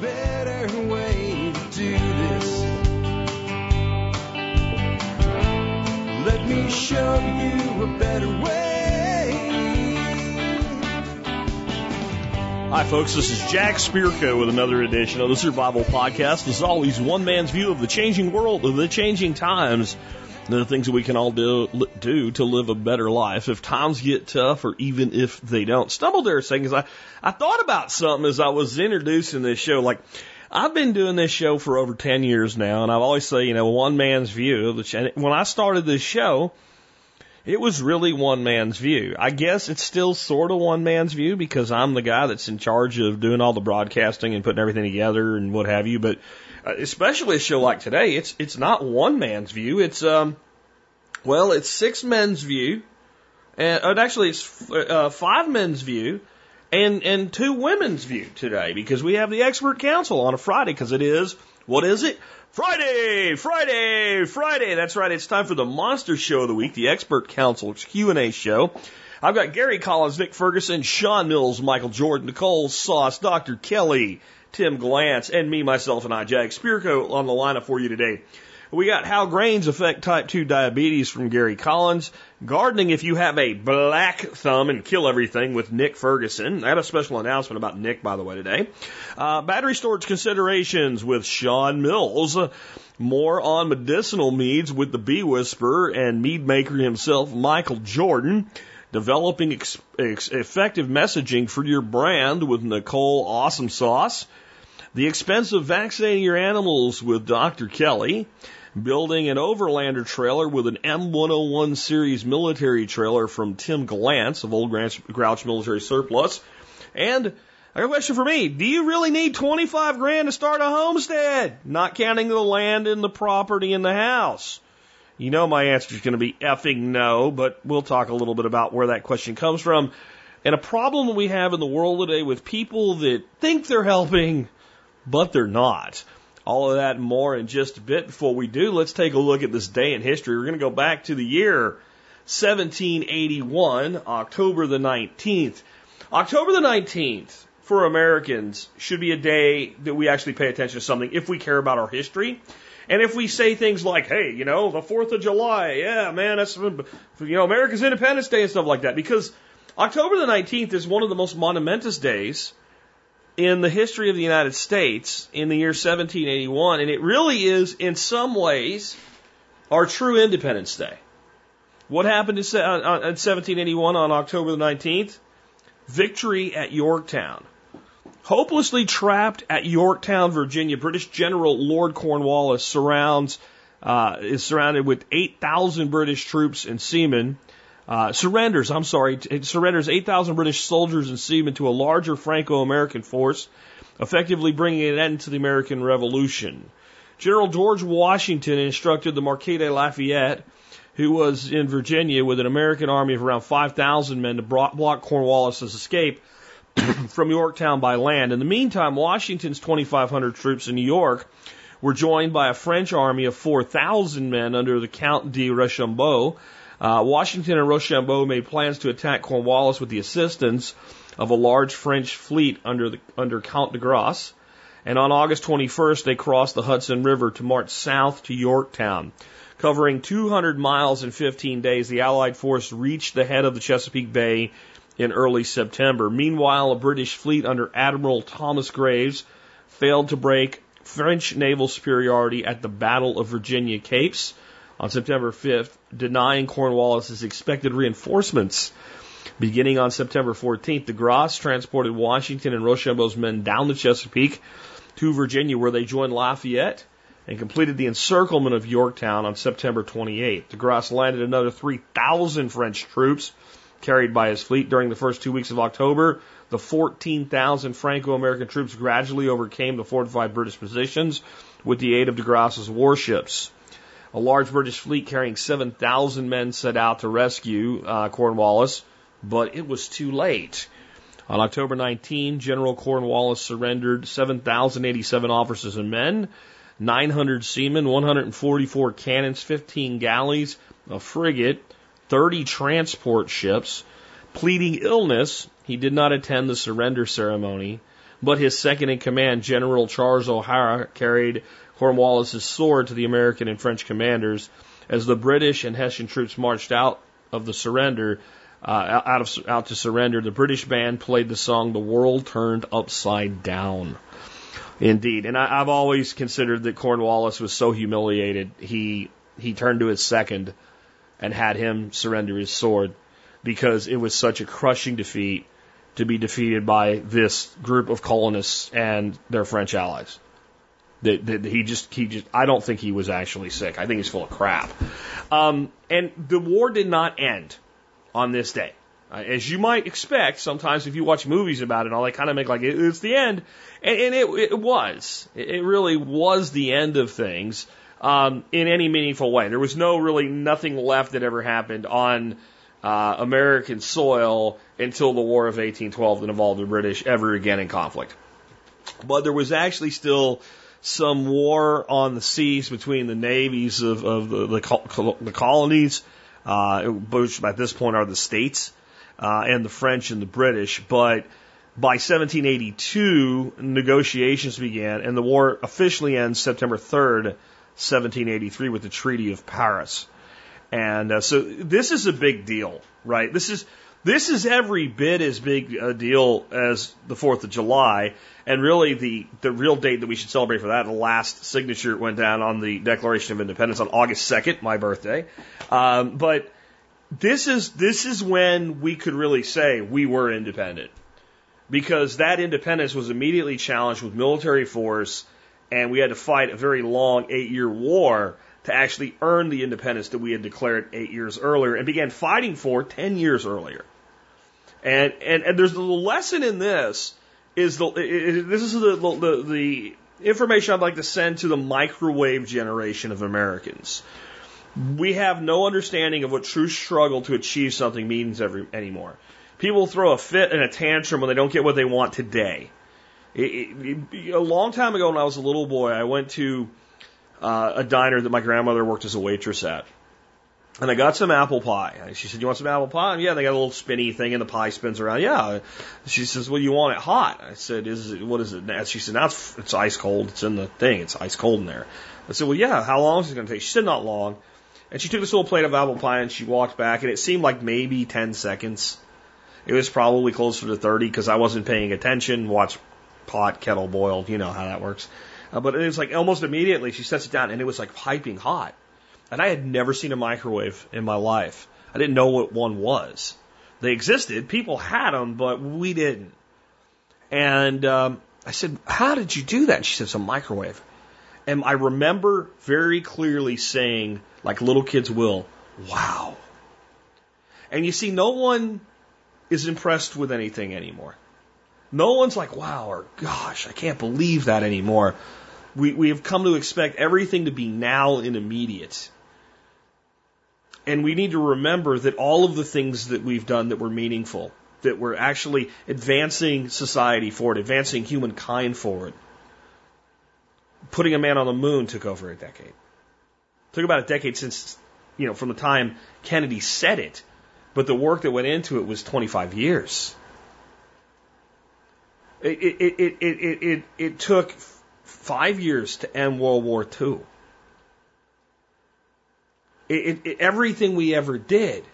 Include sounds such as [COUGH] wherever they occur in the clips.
better way to do this. Let me show you a better way. Hi, folks. This is Jack Spirko with another edition of the Survival Podcast. As always, one man's view of the changing world, of the changing times, the things that we can all do, do to live a better life if times get tough or even if they don't. Stumbled there a second because I, I thought about something as I was introducing this show. Like, I've been doing this show for over 10 years now, and I always say, you know, one man's view. the When I started this show, it was really one man's view. I guess it's still sort of one man's view because I'm the guy that's in charge of doing all the broadcasting and putting everything together and what have you. But especially a show like today, it's it's not one man's view. It's um, well, it's six men's view, and, and actually it's uh, five men's view, and and two women's view today because we have the expert council on a Friday because it is what is it? Friday, Friday, Friday. That's right. It's time for the monster show of the week, the expert council Q&A show. I've got Gary Collins, Nick Ferguson, Sean Mills, Michael Jordan, Nicole Sauce, Dr. Kelly, Tim Glantz, and me, myself, and I, Jack Spirko, on the lineup for you today. We got how grains affect type 2 diabetes from Gary Collins. Gardening if you have a black thumb and kill everything with Nick Ferguson. I had a special announcement about Nick, by the way, today. Uh, battery storage considerations with Sean Mills. More on medicinal meads with the bee whisperer and mead maker himself, Michael Jordan. Developing ex- ex- effective messaging for your brand with Nicole Awesome Sauce. The expense of vaccinating your animals with Dr. Kelly building an overlander trailer with an M101 series military trailer from Tim Glantz of Old Grouch Military Surplus. And I got a question for me. Do you really need 25 grand to start a homestead? Not counting the land and the property and the house. You know my answer is going to be effing no, but we'll talk a little bit about where that question comes from. And a problem we have in the world today with people that think they're helping, but they're not. All of that and more in just a bit. Before we do, let's take a look at this day in history. We're going to go back to the year 1781, October the 19th. October the 19th for Americans should be a day that we actually pay attention to something if we care about our history. And if we say things like, hey, you know, the 4th of July, yeah, man, that's, you know, America's Independence Day and stuff like that. Because October the 19th is one of the most monumentous days in the history of the United States in the year 1781, and it really is, in some ways, our true Independence Day. What happened in 1781 on October the 19th? Victory at Yorktown. Hopelessly trapped at Yorktown, Virginia, British General Lord Cornwallis surrounds uh, is surrounded with 8,000 British troops and seamen uh, surrenders, I'm sorry, surrenders 8,000 British soldiers and seamen to a larger Franco-American force, effectively bringing an end to the American Revolution. General George Washington instructed the Marquis de Lafayette, who was in Virginia with an American army of around 5,000 men to block Cornwallis's escape [CLEARS THROAT] from Yorktown by land. In the meantime, Washington's 2,500 troops in New York were joined by a French army of 4,000 men under the Count de Rochambeau, uh, Washington and Rochambeau made plans to attack Cornwallis with the assistance of a large French fleet under, the, under Count de Grasse. And on August 21st, they crossed the Hudson River to march south to Yorktown. Covering 200 miles in 15 days, the Allied force reached the head of the Chesapeake Bay in early September. Meanwhile, a British fleet under Admiral Thomas Graves failed to break French naval superiority at the Battle of Virginia Capes on September 5th, denying Cornwallis's expected reinforcements. Beginning on September 14th, de Grasse transported Washington and Rochambeau's men down the Chesapeake to Virginia, where they joined Lafayette and completed the encirclement of Yorktown on September 28th. De Grasse landed another 3,000 French troops carried by his fleet during the first two weeks of October. The 14,000 Franco-American troops gradually overcame the fortified British positions with the aid of de Grasse's warships. A large British fleet carrying 7,000 men set out to rescue uh, Cornwallis, but it was too late. On October 19, General Cornwallis surrendered 7,087 officers and men, 900 seamen, 144 cannons, 15 galleys, a frigate, 30 transport ships. Pleading illness, he did not attend the surrender ceremony. But his second in command, General Charles O'Hara, carried Cornwallis's sword to the American and French commanders as the British and Hessian troops marched out of the surrender. Uh, out of out to surrender, the British band played the song "The World Turned Upside Down." Indeed, and I, I've always considered that Cornwallis was so humiliated he he turned to his second and had him surrender his sword because it was such a crushing defeat to be defeated by this group of colonists and their French allies. That, that he just he just I don't think he was actually sick. I think he's full of crap. Um, and the war did not end on this day. Uh, as you might expect, sometimes if you watch movies about it, all they kind of make like it, it's the end, and, and it, it was. It really was the end of things um, in any meaningful way. There was no really nothing left that ever happened on uh, American soil until the War of 1812 that involved the British ever again in conflict. But there was actually still some war on the seas between the navies of, of the, the, the colonies uh, which at this point are the states, uh, and the French and the British. But by 1782, negotiations began, and the war officially ends September 3rd, 1783, with the Treaty of Paris. And uh, so this is a big deal, right? This is this is every bit as big a deal as the Fourth of July, and really the the real date that we should celebrate for that. The last signature went down on the Declaration of Independence on August second, my birthday. Um, but this is this is when we could really say we were independent, because that independence was immediately challenged with military force, and we had to fight a very long eight year war to actually earn the independence that we had declared eight years earlier and began fighting for ten years earlier. And, and, and there's a lesson in this is the, it, this is the, the, the information I'd like to send to the microwave generation of Americans. We have no understanding of what true struggle to achieve something means every, anymore. People throw a fit and a tantrum when they don't get what they want today. It, it, a long time ago, when I was a little boy, I went to uh, a diner that my grandmother worked as a waitress at. And I got some apple pie. She said, "You want some apple pie?" And yeah, they got a little spinny thing, and the pie spins around. Yeah. She says, "Well, you want it hot?" I said, "Is it? What is it?" And she said, "Now it's, it's ice cold. It's in the thing. It's ice cold in there." I said, "Well, yeah. How long is it going to take?" She said, "Not long." And she took this little plate of apple pie and she walked back, and it seemed like maybe ten seconds. It was probably closer to thirty because I wasn't paying attention. Watch pot kettle boiled. You know how that works. Uh, but it was like almost immediately she sets it down, and it was like piping hot. And I had never seen a microwave in my life. I didn't know what one was. They existed, people had them, but we didn't. And um, I said, How did you do that? And she said, It's a microwave. And I remember very clearly saying, like little kids will, Wow. And you see, no one is impressed with anything anymore. No one's like, wow, or gosh, I can't believe that anymore. We, we have come to expect everything to be now and immediate. And we need to remember that all of the things that we've done that were meaningful, that were actually advancing society forward, advancing humankind forward, putting a man on the moon took over a decade. Took about a decade since, you know, from the time Kennedy said it, but the work that went into it was 25 years. It, it, it, it, it, it, it took five years to end World War II. It, it, everything we ever did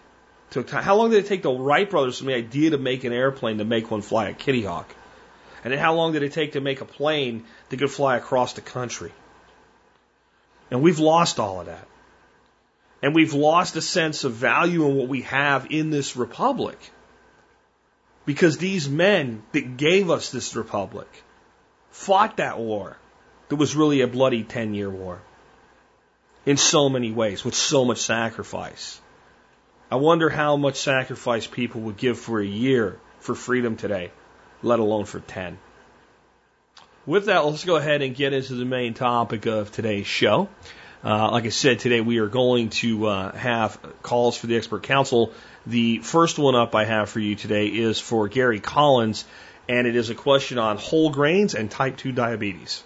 took time. How long did it take the Wright brothers from the idea to make an airplane to make one fly a Kitty Hawk? And then how long did it take to make a plane that could fly across the country? And we've lost all of that. And we've lost a sense of value in what we have in this republic. Because these men that gave us this republic fought that war that was really a bloody 10 year war in so many ways, with so much sacrifice. I wonder how much sacrifice people would give for a year for freedom today, let alone for 10. With that, let's go ahead and get into the main topic of today's show. Uh, like I said, today we are going to uh, have calls for the expert council. The first one up I have for you today is for Gary Collins, and it is a question on whole grains and type 2 diabetes.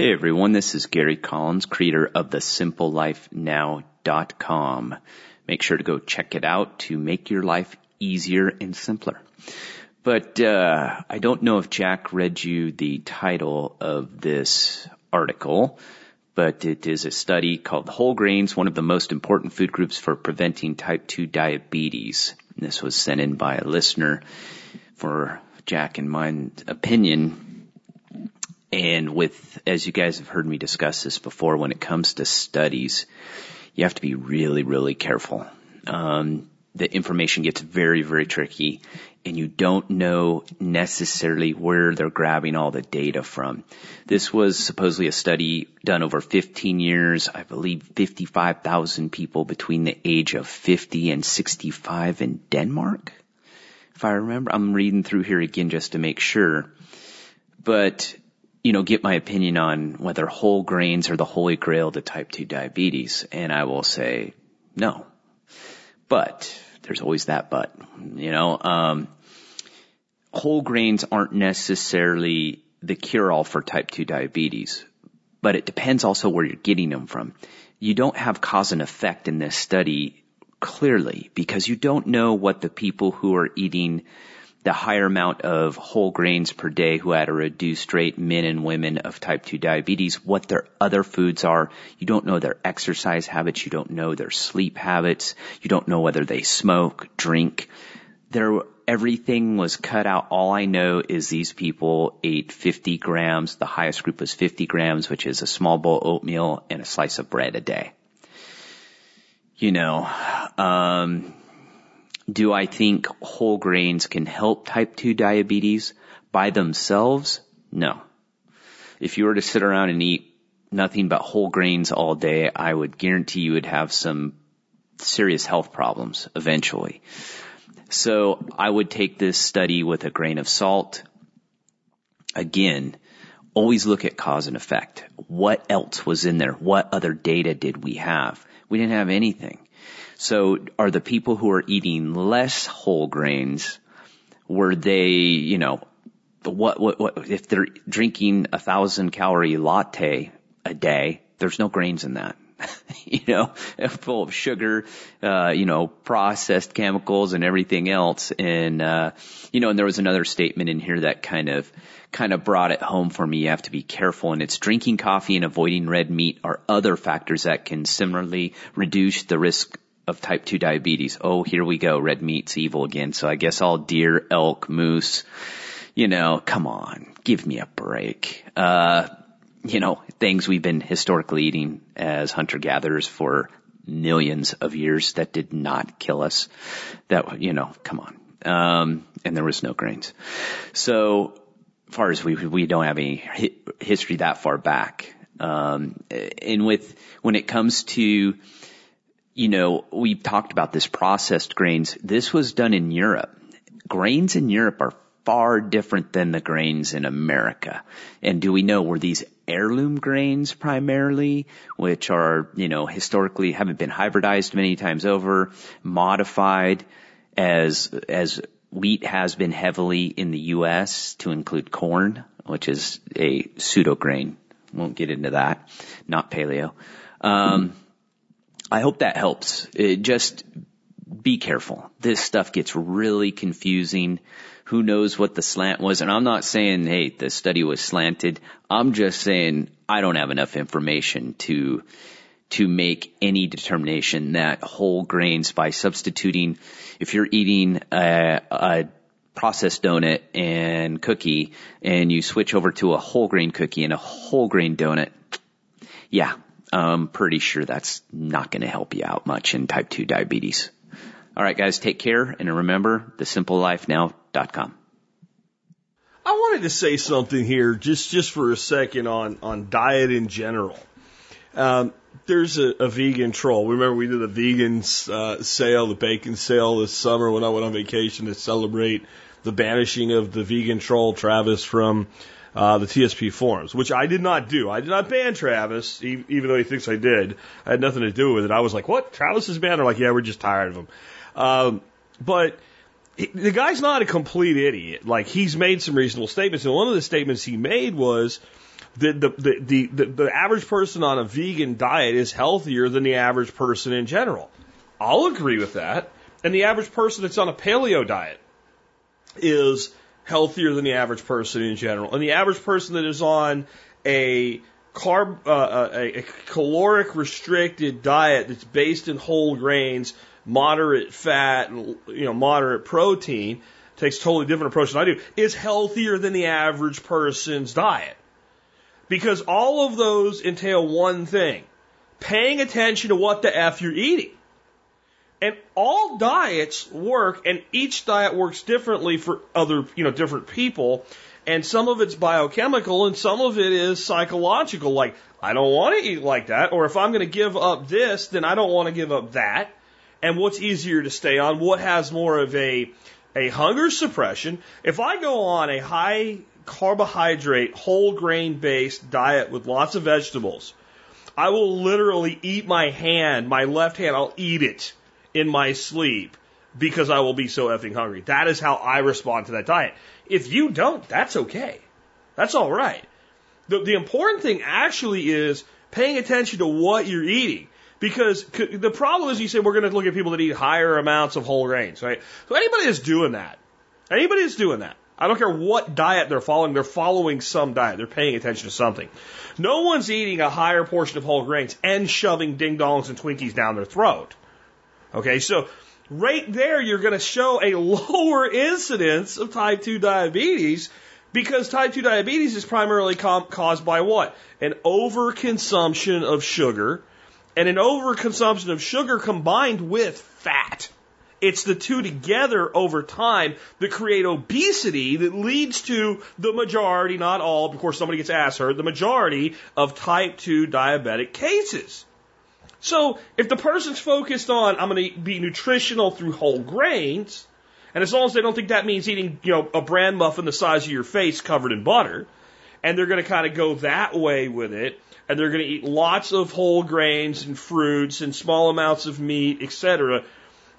Hey everyone, this is Gary Collins, creator of the simplelifenow.com. Make sure to go check it out to make your life easier and simpler. But uh, I don't know if Jack read you the title of this article, but it is a study called Whole Grains, one of the most important food groups for preventing type 2 diabetes. And this was sent in by a listener for Jack and mine opinion. And with, as you guys have heard me discuss this before, when it comes to studies, you have to be really, really careful. Um, the information gets very, very tricky and you don't know necessarily where they're grabbing all the data from. This was supposedly a study done over 15 years. I believe 55,000 people between the age of 50 and 65 in Denmark. If I remember, I'm reading through here again just to make sure. But, you know, get my opinion on whether whole grains are the holy grail to type 2 diabetes. And I will say no. But there's always that but, you know, um, whole grains aren't necessarily the cure all for type 2 diabetes, but it depends also where you're getting them from. You don't have cause and effect in this study clearly because you don't know what the people who are eating the higher amount of whole grains per day who had a reduced rate, men and women of type 2 diabetes, what their other foods are. You don't know their exercise habits. You don't know their sleep habits. You don't know whether they smoke, drink. There, everything was cut out. All I know is these people ate 50 grams. The highest group was 50 grams, which is a small bowl oatmeal and a slice of bread a day. You know, um, do I think whole grains can help type 2 diabetes by themselves? No. If you were to sit around and eat nothing but whole grains all day, I would guarantee you would have some serious health problems eventually. So I would take this study with a grain of salt. Again, always look at cause and effect. What else was in there? What other data did we have? We didn't have anything. So are the people who are eating less whole grains, were they, you know, what, what, what, if they're drinking a thousand calorie latte a day, there's no grains in that. [LAUGHS] you know, [LAUGHS] full of sugar, uh, you know, processed chemicals and everything else. And, uh, you know, and there was another statement in here that kind of, kind of brought it home for me. You have to be careful and it's drinking coffee and avoiding red meat are other factors that can similarly reduce the risk of type 2 diabetes. Oh, here we go. Red meat's evil again. So I guess all deer, elk, moose, you know, come on, give me a break. Uh, you know, things we've been historically eating as hunter gatherers for millions of years that did not kill us. That, you know, come on. Um, and there was no grains. So, far as we, we don't have any history that far back. Um, and with, when it comes to, you know, we've talked about this processed grains. This was done in Europe. Grains in Europe are far different than the grains in America. And do we know were these heirloom grains primarily, which are, you know, historically haven't been hybridized many times over, modified as, as wheat has been heavily in the U.S. to include corn, which is a pseudo grain. Won't get into that. Not paleo. Um, I hope that helps. It just be careful. This stuff gets really confusing. Who knows what the slant was? And I'm not saying, hey, the study was slanted. I'm just saying I don't have enough information to, to make any determination that whole grains by substituting, if you're eating a, a processed donut and cookie and you switch over to a whole grain cookie and a whole grain donut, yeah, I'm pretty sure that's not going to help you out much in type 2 diabetes. All right, guys, take care and remember thesimplelifenow.com. I wanted to say something here just, just for a second on, on diet in general. Um, there's a, a, vegan troll. Remember we did a vegan uh, sale, the bacon sale this summer when I went on vacation to celebrate the banishing of the vegan troll Travis from uh, the TSP forums, which I did not do. I did not ban Travis, even though he thinks I did. I had nothing to do with it. I was like, what? Travis is banned? They're like, yeah, we're just tired of him. Um, but he, the guy's not a complete idiot. Like, he's made some reasonable statements. And one of the statements he made was, that the, the, the, the, the average person on a vegan diet is healthier than the average person in general. I'll agree with that. And the average person that's on a paleo diet is healthier than the average person in general. And the average person that is on a carb, uh, a, a caloric restricted diet that's based in whole grains, moderate fat, and you know, moderate protein, takes a totally different approach than I do, is healthier than the average person's diet. Because all of those entail one thing paying attention to what the F you're eating. And all diets work, and each diet works differently for other, you know, different people. And some of it's biochemical, and some of it is psychological. Like, I don't want to eat like that, or if I'm going to give up this, then I don't want to give up that. And what's easier to stay on? What has more of a a hunger suppression? If I go on a high carbohydrate, whole grain based diet with lots of vegetables, I will literally eat my hand, my left hand, I'll eat it in my sleep because I will be so effing hungry. That is how I respond to that diet. If you don't, that's okay. That's all right. The, the important thing actually is paying attention to what you're eating. Because the problem is you say we're going to look at people that eat higher amounts of whole grains, right? So anybody that's doing that, anybody that's doing that, I don't care what diet they're following, they're following some diet. They're paying attention to something. No one's eating a higher portion of whole grains and shoving ding dongs and Twinkies down their throat. Okay, so right there you're going to show a [LAUGHS] lower incidence of type 2 diabetes because type 2 diabetes is primarily caused by what? An overconsumption of sugar and an overconsumption of sugar combined with fat. It's the two together over time that create obesity that leads to the majority, not all, of course somebody gets ass hurt, the majority of type 2 diabetic cases. So if the person's focused on, I'm going to be nutritional through whole grains, and as long as they don't think that means eating, you know, a bran muffin the size of your face covered in butter, and they're going to kind of go that way with it, and they're going to eat lots of whole grains and fruits and small amounts of meat, etc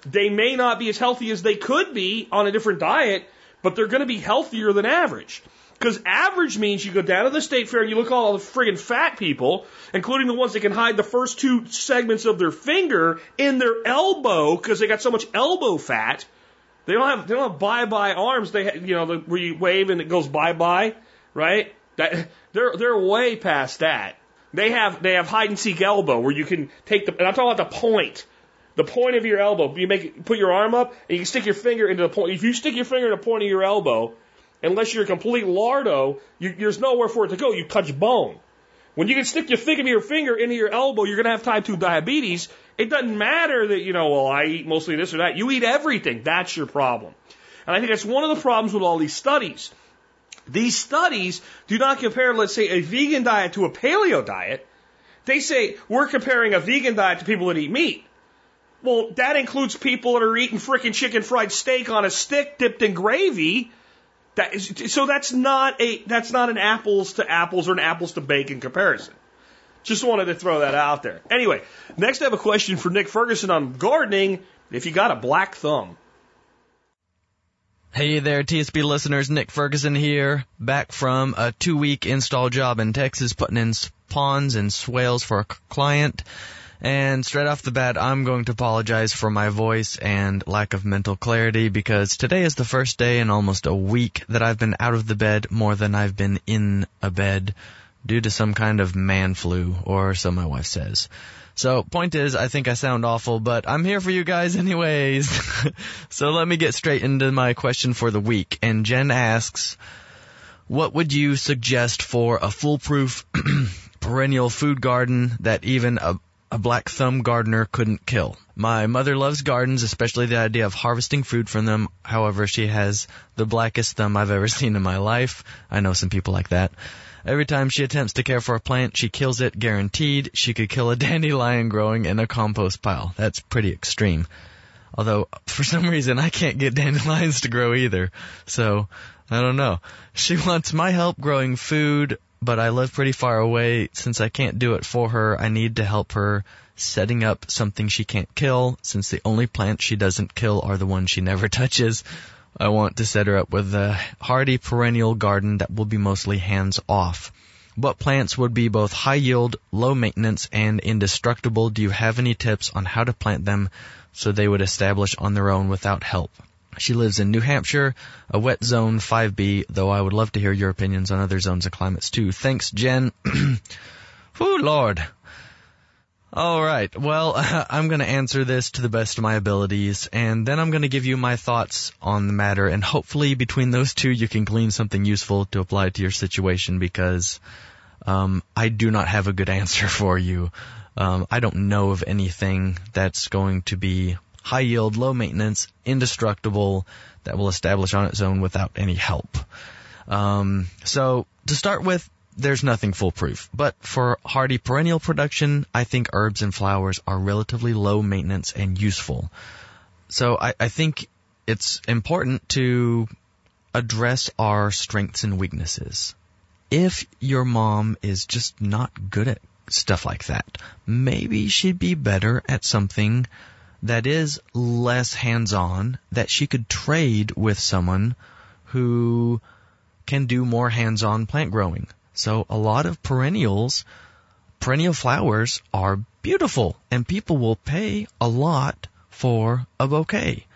they may not be as healthy as they could be on a different diet, but they're going to be healthier than average. Because average means you go down to the state fair and you look at all the friggin' fat people, including the ones that can hide the first two segments of their finger in their elbow because they got so much elbow fat. They don't have they don't have bye bye arms. They you know the, where you wave and it goes bye bye, right? That [LAUGHS] they're they're way past that. They have they have hide and seek elbow where you can take the and I'm talking about the point the point of your elbow. You make put your arm up and you can stick your finger into the point. If you stick your finger in the point of your elbow, unless you're a complete lardo, you, there's nowhere for it to go. You touch bone. When you can stick your finger, your finger into your elbow, you're going to have type 2 diabetes. It doesn't matter that, you know, well, I eat mostly this or that. You eat everything. That's your problem. And I think that's one of the problems with all these studies. These studies do not compare, let's say, a vegan diet to a paleo diet. They say we're comparing a vegan diet to people that eat meat. Well, that includes people that are eating frickin' chicken fried steak on a stick dipped in gravy. That is, so that's not a that's not an apples to apples or an apples to bacon comparison. Just wanted to throw that out there. Anyway, next I have a question for Nick Ferguson on gardening. If you got a black thumb. Hey there, TSP listeners. Nick Ferguson here, back from a two week install job in Texas, putting in ponds and swales for a client. And straight off the bat, I'm going to apologize for my voice and lack of mental clarity because today is the first day in almost a week that I've been out of the bed more than I've been in a bed due to some kind of man flu, or so my wife says. So, point is, I think I sound awful, but I'm here for you guys [LAUGHS] anyways. [LAUGHS] so let me get straight into my question for the week. And Jen asks, what would you suggest for a foolproof [CLEARS THROAT] perennial food garden that even a, a black thumb gardener couldn't kill. My mother loves gardens, especially the idea of harvesting food from them. However, she has the blackest thumb I've ever seen in my life. I know some people like that. Every time she attempts to care for a plant, she kills it guaranteed. She could kill a [LAUGHS] dandelion growing in a compost pile. That's pretty extreme. Although, for some reason, I can't get [LAUGHS] dandelions to grow either. So, I don't know. She wants my help growing food but I live pretty far away. Since I can't do it for her, I need to help her setting up something she can't kill, since the only plants she doesn't kill are the ones she never [LAUGHS] touches. I want to set her up with a hardy perennial garden that will be mostly hands off. What plants would be both high yield, low maintenance, and indestructible? Do you have any tips on how to plant them so they would establish on their own without help? She lives in New Hampshire, a wet zone 5B, though I would love to hear your opinions on other zones of climates too. Thanks, Jen. [CLEARS THROAT] Whew, Lord. All right. Well, [LAUGHS] I'm going to answer this to the best of my abilities, and then I'm going to give you my thoughts on the matter, and hopefully between those two you can glean something useful to apply to your situation because um, I do not have a good [LAUGHS] answer for you. Um, I don't know of anything that's going to be high yield, low maintenance, indestructible, that will establish on its own without any help. Um, so to start with, there's nothing foolproof. But for hardy perennial production, I think herbs and flowers are relatively low maintenance and useful. So I, I think it's important to address our strengths and weaknesses. If your mom is just not good at stuff like that, maybe she'd be better at something that is less hands-on that she could trade with someone who can do more hands-on plant growing. So a lot of perennials, perennial flowers are beautiful and people will pay a lot for a bouquet.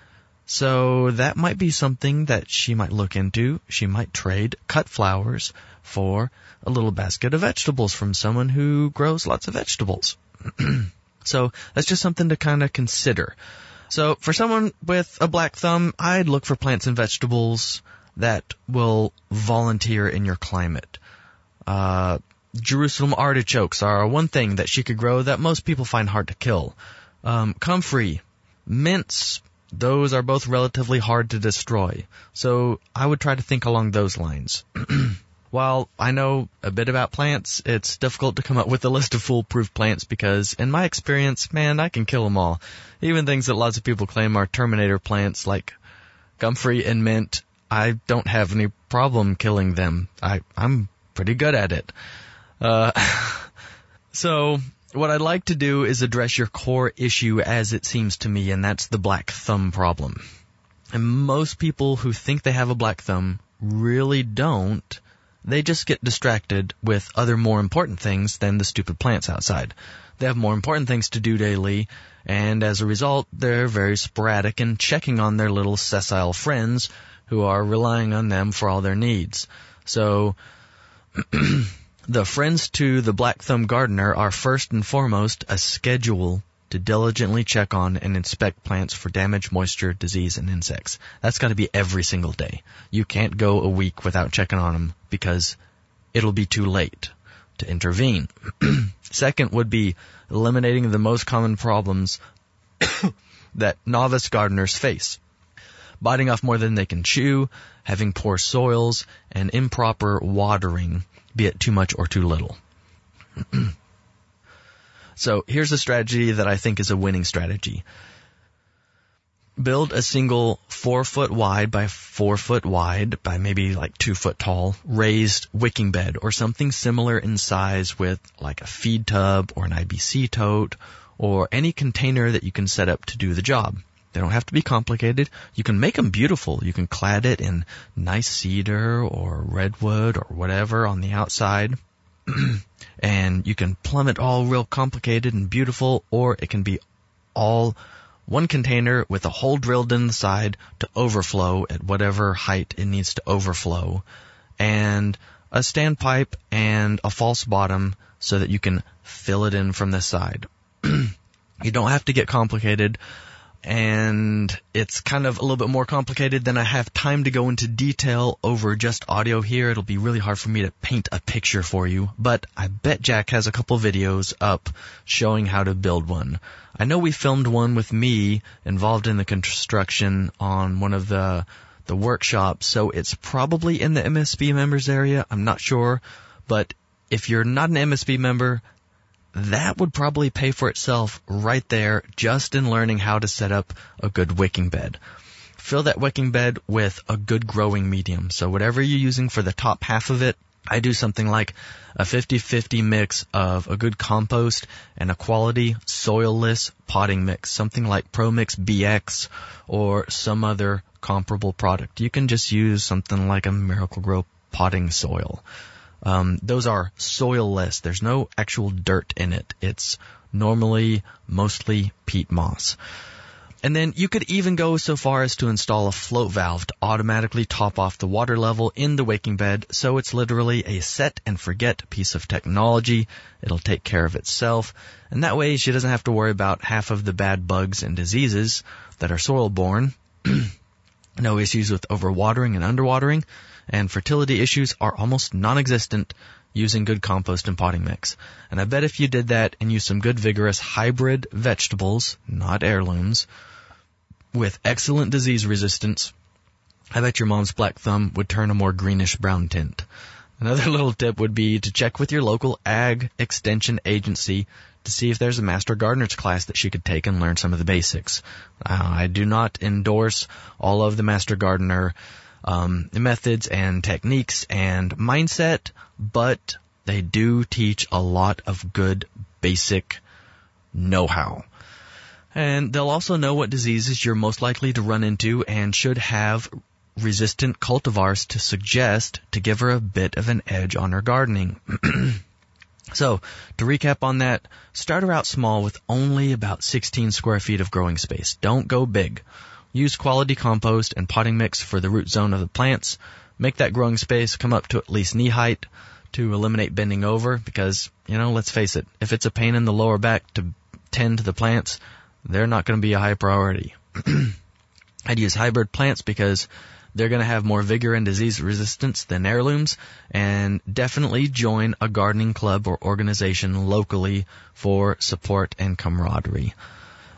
So that might be something that she might look into. She might trade cut flowers for a little basket of vegetables from someone who grows lots of vegetables. [CLEARS THROAT] so that's just something to kind of consider. So for someone with a black thumb, I'd look for plants and vegetables that will volunteer in your climate. Uh, Jerusalem artichokes are one thing that she could grow that most people find hard to kill. Um, comfrey, mints, those are both relatively hard to destroy. So I would try to think along those lines. [CLEARS THROAT] While I know a bit about plants, it's difficult to come up with a list of foolproof plants because, in my experience, man, I can kill them all. Even things that lots of people claim are Terminator plants like comfrey and mint, I don't have any problem killing them. I, I'm pretty good at it. Uh, [LAUGHS] so what I'd like to do is address your core issue as it seems to me, and that's the black thumb problem. And most people who think they have a black thumb really don't. They just get distracted with other more important things than the stupid plants outside. They have more important things to do daily, and as a result, they're very sporadic in checking on their little sessile friends who are relying on them for all their needs. So, [CLEARS THROAT] the friends to the black thumb gardener are first and foremost a schedule to diligently check on and inspect plants for damage, moisture, disease, and insects. That's got to be every single day. You can't go a week without checking on them because it'll be too late to intervene. [CLEARS THROAT] Second would be eliminating the most common problems [COUGHS] that novice gardeners face. Biting off more than they can chew, having poor soils, and improper watering, be it too much or too little. [CLEARS THROAT] so here's a strategy that I think is a winning strategy. Build a single four foot wide by four foot wide by maybe like two foot tall raised wicking bed or something similar in size with like a feed tub or an IBC tote or any container that you can set up to do the job. They don't have to be complicated. You can make them beautiful. You can clad it in nice cedar or redwood or whatever on the outside. [CLEARS THROAT] and you can plumb it all real complicated and beautiful, or it can be all one container with a hole drilled in the side to overflow at whatever height it needs to overflow, and a standpipe and a false bottom so that you can fill it in from the side. [CLEARS THROAT] you don't have to get complicated and it's kind of a little bit more complicated than I have time to go into detail over just audio here. It'll be really hard for me to paint a picture for you, but I bet Jack has a couple videos up showing how to build one. I know we filmed one with me involved in the construction on one of the the workshops, so it's probably in the MSB members area. I'm not sure, but if you're not an MSB member, that would probably pay for itself right there just in learning how to set up a good wicking bed. Fill that wicking bed with a good growing medium. So whatever you're using for the top half of it, I do something like a 50-50 mix of a good compost and a quality soilless potting mix, something like ProMix BX or some other comparable product. You can just use something like a Miracle-Gro potting soil. Um, those are soilless. There's no actual dirt in it. It's normally mostly peat moss. And then you could even go so far as to install a float valve to automatically top off the water level in the wicking bed so it's literally a set and forget piece of technology. It'll take care of itself. And that way she doesn't have to worry about half of the bad bugs and diseases that are soil borne. [CLEARS THROAT] no issues with overwatering and underwatering. And fertility issues are almost non-existent using good compost and potting mix. And I bet if you did that and used some good vigorous hybrid vegetables, not heirlooms, with excellent disease resistance, I bet your mom's black thumb would turn a more greenish brown tint. Another [LAUGHS] little tip would be to check with your local ag extension agency to see if there's a master gardener's class that she could take and learn some of the basics. Uh, I do not endorse all of the master gardener um, methods and techniques and mindset, but they do teach a lot of good basic know-how. And they'll also know what diseases you're most likely to run into and should have resistant cultivars to suggest to give her a bit of an edge on her gardening. [CLEARS THROAT] so, to recap on that, start her out small with only about 16 square feet of growing space. Don't go big. Use quality compost and potting mix for the root zone of the plants. Make that growing space come up to at least knee height to eliminate bending over because, you know, let's face it, if it's a pain in the lower back to tend to the plants, they're not going to be a high priority. [CLEARS THROAT] I'd use hybrid plants because they're going to have more vigor and disease resistance than heirlooms and definitely join a gardening club or organization locally for support and camaraderie.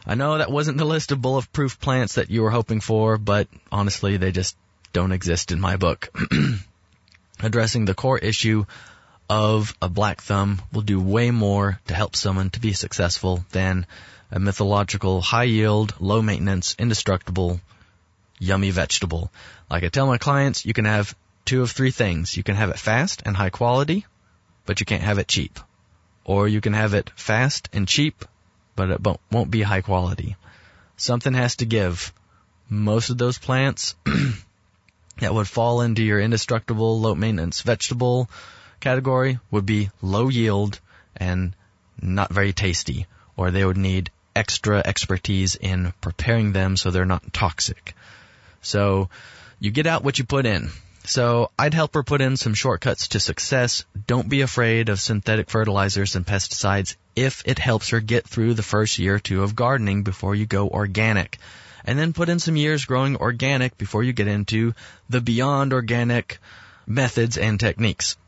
I know that wasn't the list of bulletproof plants that you were hoping for, but honestly, they just don't exist in my book. [CLEARS THROAT] Addressing the core issue of a black thumb will do way more to help someone to be successful than a mythological, high yield, low maintenance, indestructible, yummy vegetable. Like I tell my clients, you can have two of three things. You can have it fast and high quality, but you can't have it cheap. Or you can have it fast and cheap, but it won't be high quality. Something has to give. Most of those plants [CLEARS THROAT] that would fall into your indestructible, low maintenance vegetable category would be low yield and not very tasty, or they would need extra expertise in preparing them so they're not toxic. So you get out what you put in. So I'd help her put in some shortcuts to success. Don't be afraid of synthetic fertilizers and pesticides if it helps her get through the first year or two of gardening before you go organic. And then put in some years growing organic before you get into the beyond organic methods and techniques.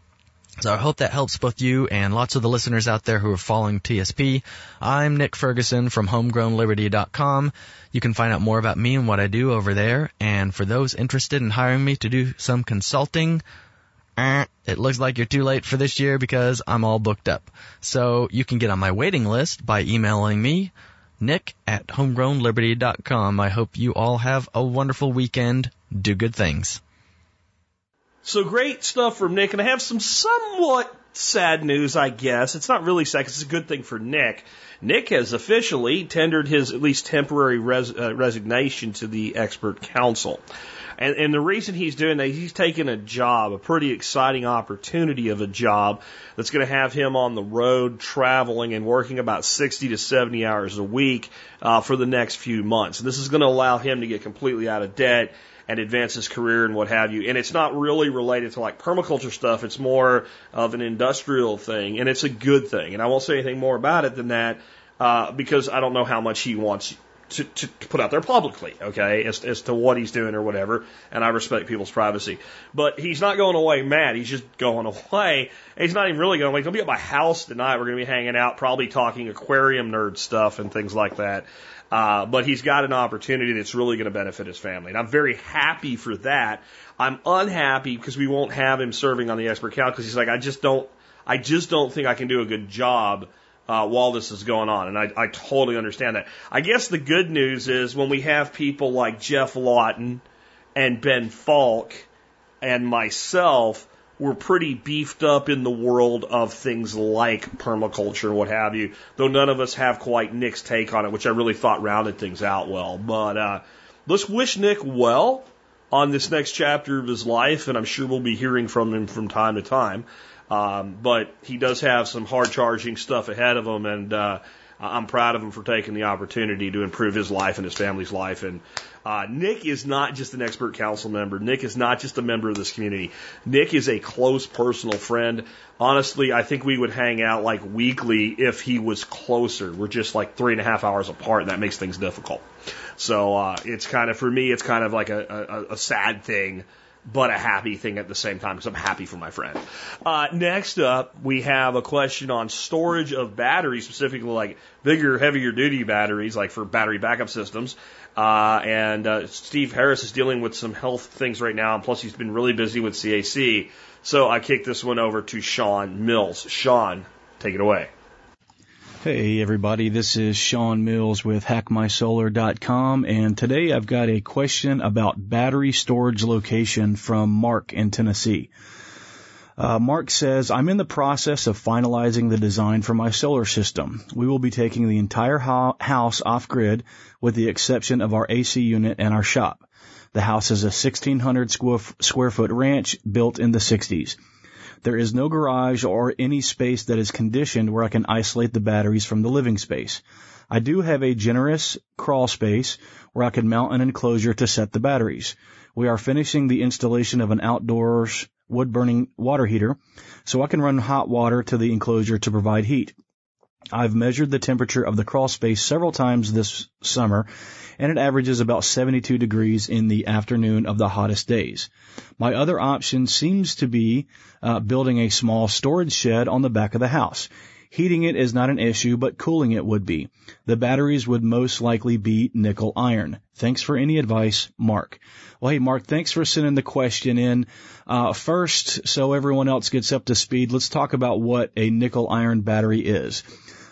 So I hope that helps both you and lots of the listeners out there who are following TSP. I'm Nick Ferguson from homegrownliberty.com. You can find out more about me and what I do over there. And for those interested in hiring me to do some consulting, eh, it looks like you're too late for this year because I'm all booked up. So you can get on my waiting list by emailing me, nick at homegrownliberty.com. I hope you all have a wonderful weekend. Do good things. So great stuff from Nick, and I have some somewhat sad news, I guess. It's not really sad, it's a good thing for Nick. Nick has officially tendered his at least temporary res, uh, resignation to the expert council. And, and the reason he's doing that, he's taking a job, a pretty exciting opportunity of a job that's going to have him on the road traveling and working about 60 to 70 hours a week uh, for the next few months. And this is going to allow him to get completely out of debt and advance his career and what have you. And it's not really related to like permaculture stuff. It's more of an industrial thing, and it's a good thing. And I won't say anything more about it than that uh, because I don't know how much he wants to, to, to put out there publicly, okay, as, as to what he's doing or whatever. And I respect people's privacy. But he's not going away mad. He's just going away. And He's not even really going away. He'll be at my house tonight. We're going to be hanging out, probably talking aquarium nerd stuff and things like that. Uh, but he's got an opportunity that's really going to benefit his family. And I'm very happy for that. I'm unhappy because we won't have him serving on the expert council because he's like, I just don't, I just don't think I can do a good job uh, while this is going on. And I, I totally understand that. I guess the good news is when we have people like Geoff Lawton and Ben Falk and myself we're pretty beefed up in the world of things like permaculture and what have you, though none of us have quite Nick's take on it, which I really thought rounded things out well. But uh, let's wish Nick well on this next chapter of his life, and I'm sure we'll be hearing from him from time to time. Um, but he does have some hard charging stuff ahead of him, and uh, I'm proud of him for taking the opportunity to improve his life and his family's life. And uh, Nick is not just an expert council member. Nick is not just a member of this community. Nick is a close personal friend. Honestly, I think we would hang out like weekly if he was closer. We're just like three and a half hours apart, and that makes things difficult. So uh, it's kind of for me, it's kind of like a, a, a sad thing but a happy thing at the same time because I'm happy for my friend. Uh, next up, we have a question on storage of batteries, specifically like bigger, heavier duty batteries, like for battery backup systems. Uh, and uh, Steve Harris is dealing with some health things right now, and plus he's been really busy with CAC. So I kicked this one over to Sean Mills. Sean, take it away. Hey everybody, this is Sean Mills with hackmysolar.com and today I've got a question about battery storage location from Mark in Tennessee. Uh, Mark says, I'm in the process of finalizing the design for my solar system. We will be taking the entire ho- house off grid with the exception of our AC unit and our shop. The house is a 1600 square, square foot ranch built in the 60s. There is no garage or any space that is conditioned where I can isolate the batteries from the living space. I do have a generous crawl space where I can mount an enclosure to set the batteries. We are finishing the installation of an outdoors wood burning water heater so I can run hot water to the enclosure to provide heat. I've measured the temperature of the crawl space several times this summer and it averages about 72 degrees in the afternoon of the hottest days. My other option seems to be uh, building a small storage shed on the back of the house. Heating it is not an issue, but cooling it would be. The batteries would most likely be nickel iron. Thanks for any advice, Mark. Well, hey, Mark, thanks for sending the question in. Uh, first, so everyone else gets up to speed, let's talk about what a nickel iron battery is.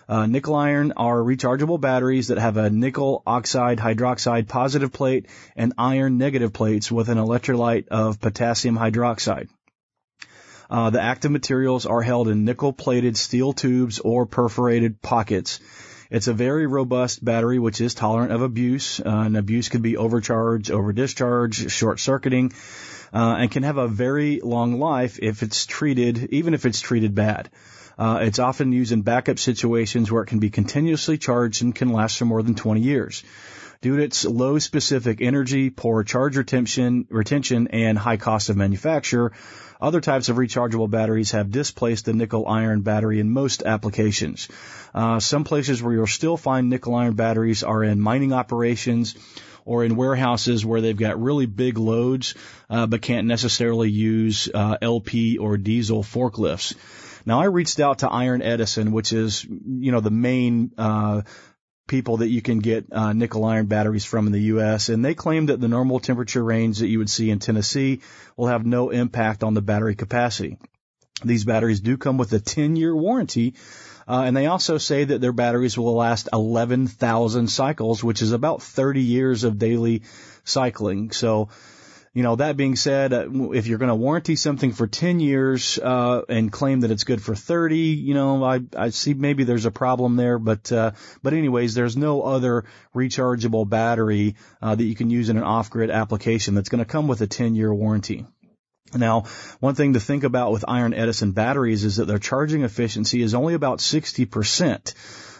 Uh, nickel iron are rechargeable batteries that have a nickel oxide hydroxide positive plate and iron negative plates with an electrolyte of potassium hydroxide. Uh, the active materials are held in nickel plated steel tubes or perforated pockets. It's a very robust battery which is tolerant of abuse. Uh, and abuse could be overcharge, over discharge, short circuiting, uh, and can have a very long life if it's treated, even if it's treated bad. Uh, it's often used in backup situations where it can be continuously charged and can last for more than 20 years. Due to its low specific energy, poor charge retention, retention, and high cost of manufacture, other types of rechargeable batteries have displaced the nickel iron battery in most applications. Uh, some places where you'll still find nickel iron batteries are in mining operations or in warehouses where they've got really big loads, uh, but can't necessarily use uh, LP or diesel forklifts. Now I reached out to Iron Edison, which is, you know, the main, uh, people that you can get uh, nickel iron batteries from in the U.S. and they claim that the normal temperature range that you would see in Tennessee will have no impact on the battery capacity. These batteries do come with a 10 year warranty. Uh, and they also say that their batteries will last 11,000 cycles, which is about 30 years of daily cycling. So, you know, that being said, uh, if you're going to warranty something for 10 years, uh, and claim that it's good for 30, you know, I, I see maybe there's a problem there, but, uh, but anyways, there's no other rechargeable battery, uh, that you can use in an off-grid application that's going to come with a 10 year warranty. Now, one thing to think about with Iron Edison batteries is that their charging efficiency is only about 60%.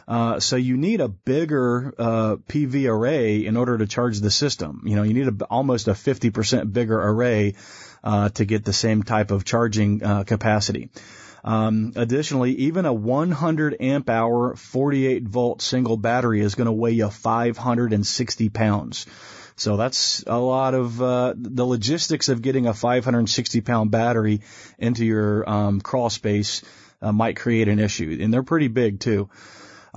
Uh, so you need a bigger uh, PV array in order to charge the system. You know, you need a, almost a 50% bigger array uh, to get the same type of charging uh, capacity. Um, additionally, even a 100 amp hour 48 volt single battery is going to weigh you 560 pounds. So that's a lot of uh, the logistics of getting a 560 pound battery into your um, crawl space uh, might create an issue, and they're pretty big too.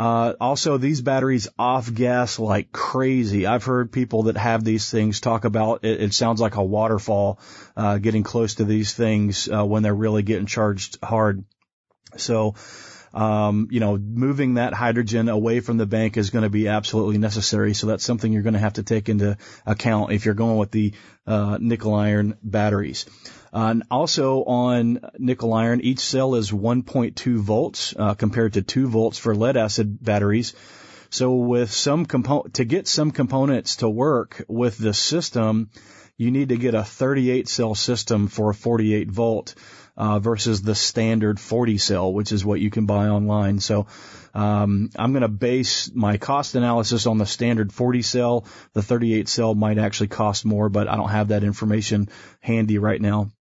Uh, also, these batteries off gas like crazy. I've heard people that have these things talk about it, it sounds like a waterfall uh, getting close to these things uh, when they're really getting charged hard. So, um, you know, moving that hydrogen away from the bank is going to be absolutely necessary. So that's something you're going to have to take into account if you're going with the uh, nickel iron batteries. Uh, and also on nickel iron, each cell is 1.2 volts uh, compared to 2 volts for lead acid batteries. So with some component to get some components to work with the system, you need to get a 38 cell system for a 48 volt uh, versus the standard 40 cell, which is what you can buy online. So um, I'm going to base my cost analysis on the standard 40 cell. The 38 cell might actually cost more, but I don't have that information handy right now.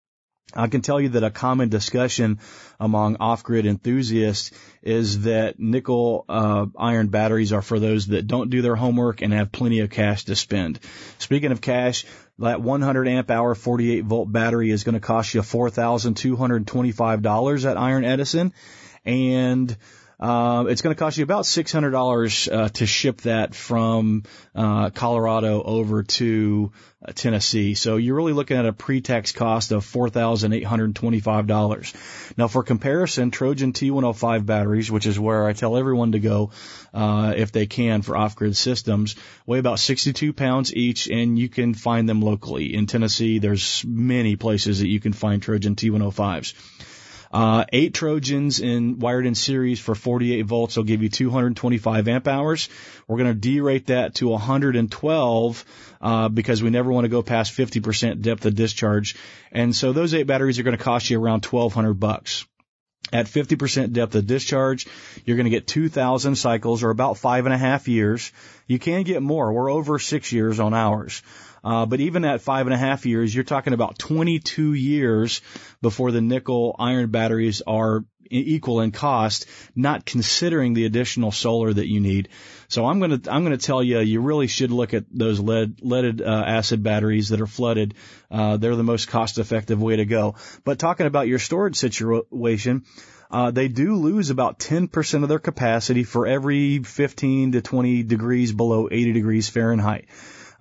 I can tell you that a common discussion among off-grid enthusiasts is that nickel uh, iron batteries are for those that don't do their homework and have plenty of cash to spend. Speaking of cash, that 100 amp hour 48 volt battery is going to cost you $4,225 at Iron Edison, and uh, it's going to cost you about $600 uh, to ship that from uh, Colorado over to uh, Tennessee. So you're really looking at a pre-tax cost of $4,825. Now for comparison, Trojan T105 batteries, which is where I tell everyone to go uh, if they can for off-grid systems, weigh about 62 pounds each and you can find them locally. In Tennessee, there's many places that you can find Trojan T105s. Uh, eight Trojans in wired in series for 48 volts will give you 225 amp hours. We're going to derate that to 112 uh, because we never want to go past 50% depth of discharge. And so those eight batteries are going to cost you around 1200 bucks. At 50% depth of discharge, you're going to get 2,000 cycles or about five and a half years. You can get more. We're over six years on ours. Uh, but even at five and a half years, you're talking about 22 years before the nickel iron batteries are equal in cost, not considering the additional solar that you need. So I'm going to I'm going to tell you you really should look at those lead leaded uh, acid batteries that are flooded. Uh, they're the most cost effective way to go. But talking about your storage situation. Uh, they do lose about 10% of their capacity for every 15 to 20 degrees below 80 degrees Fahrenheit.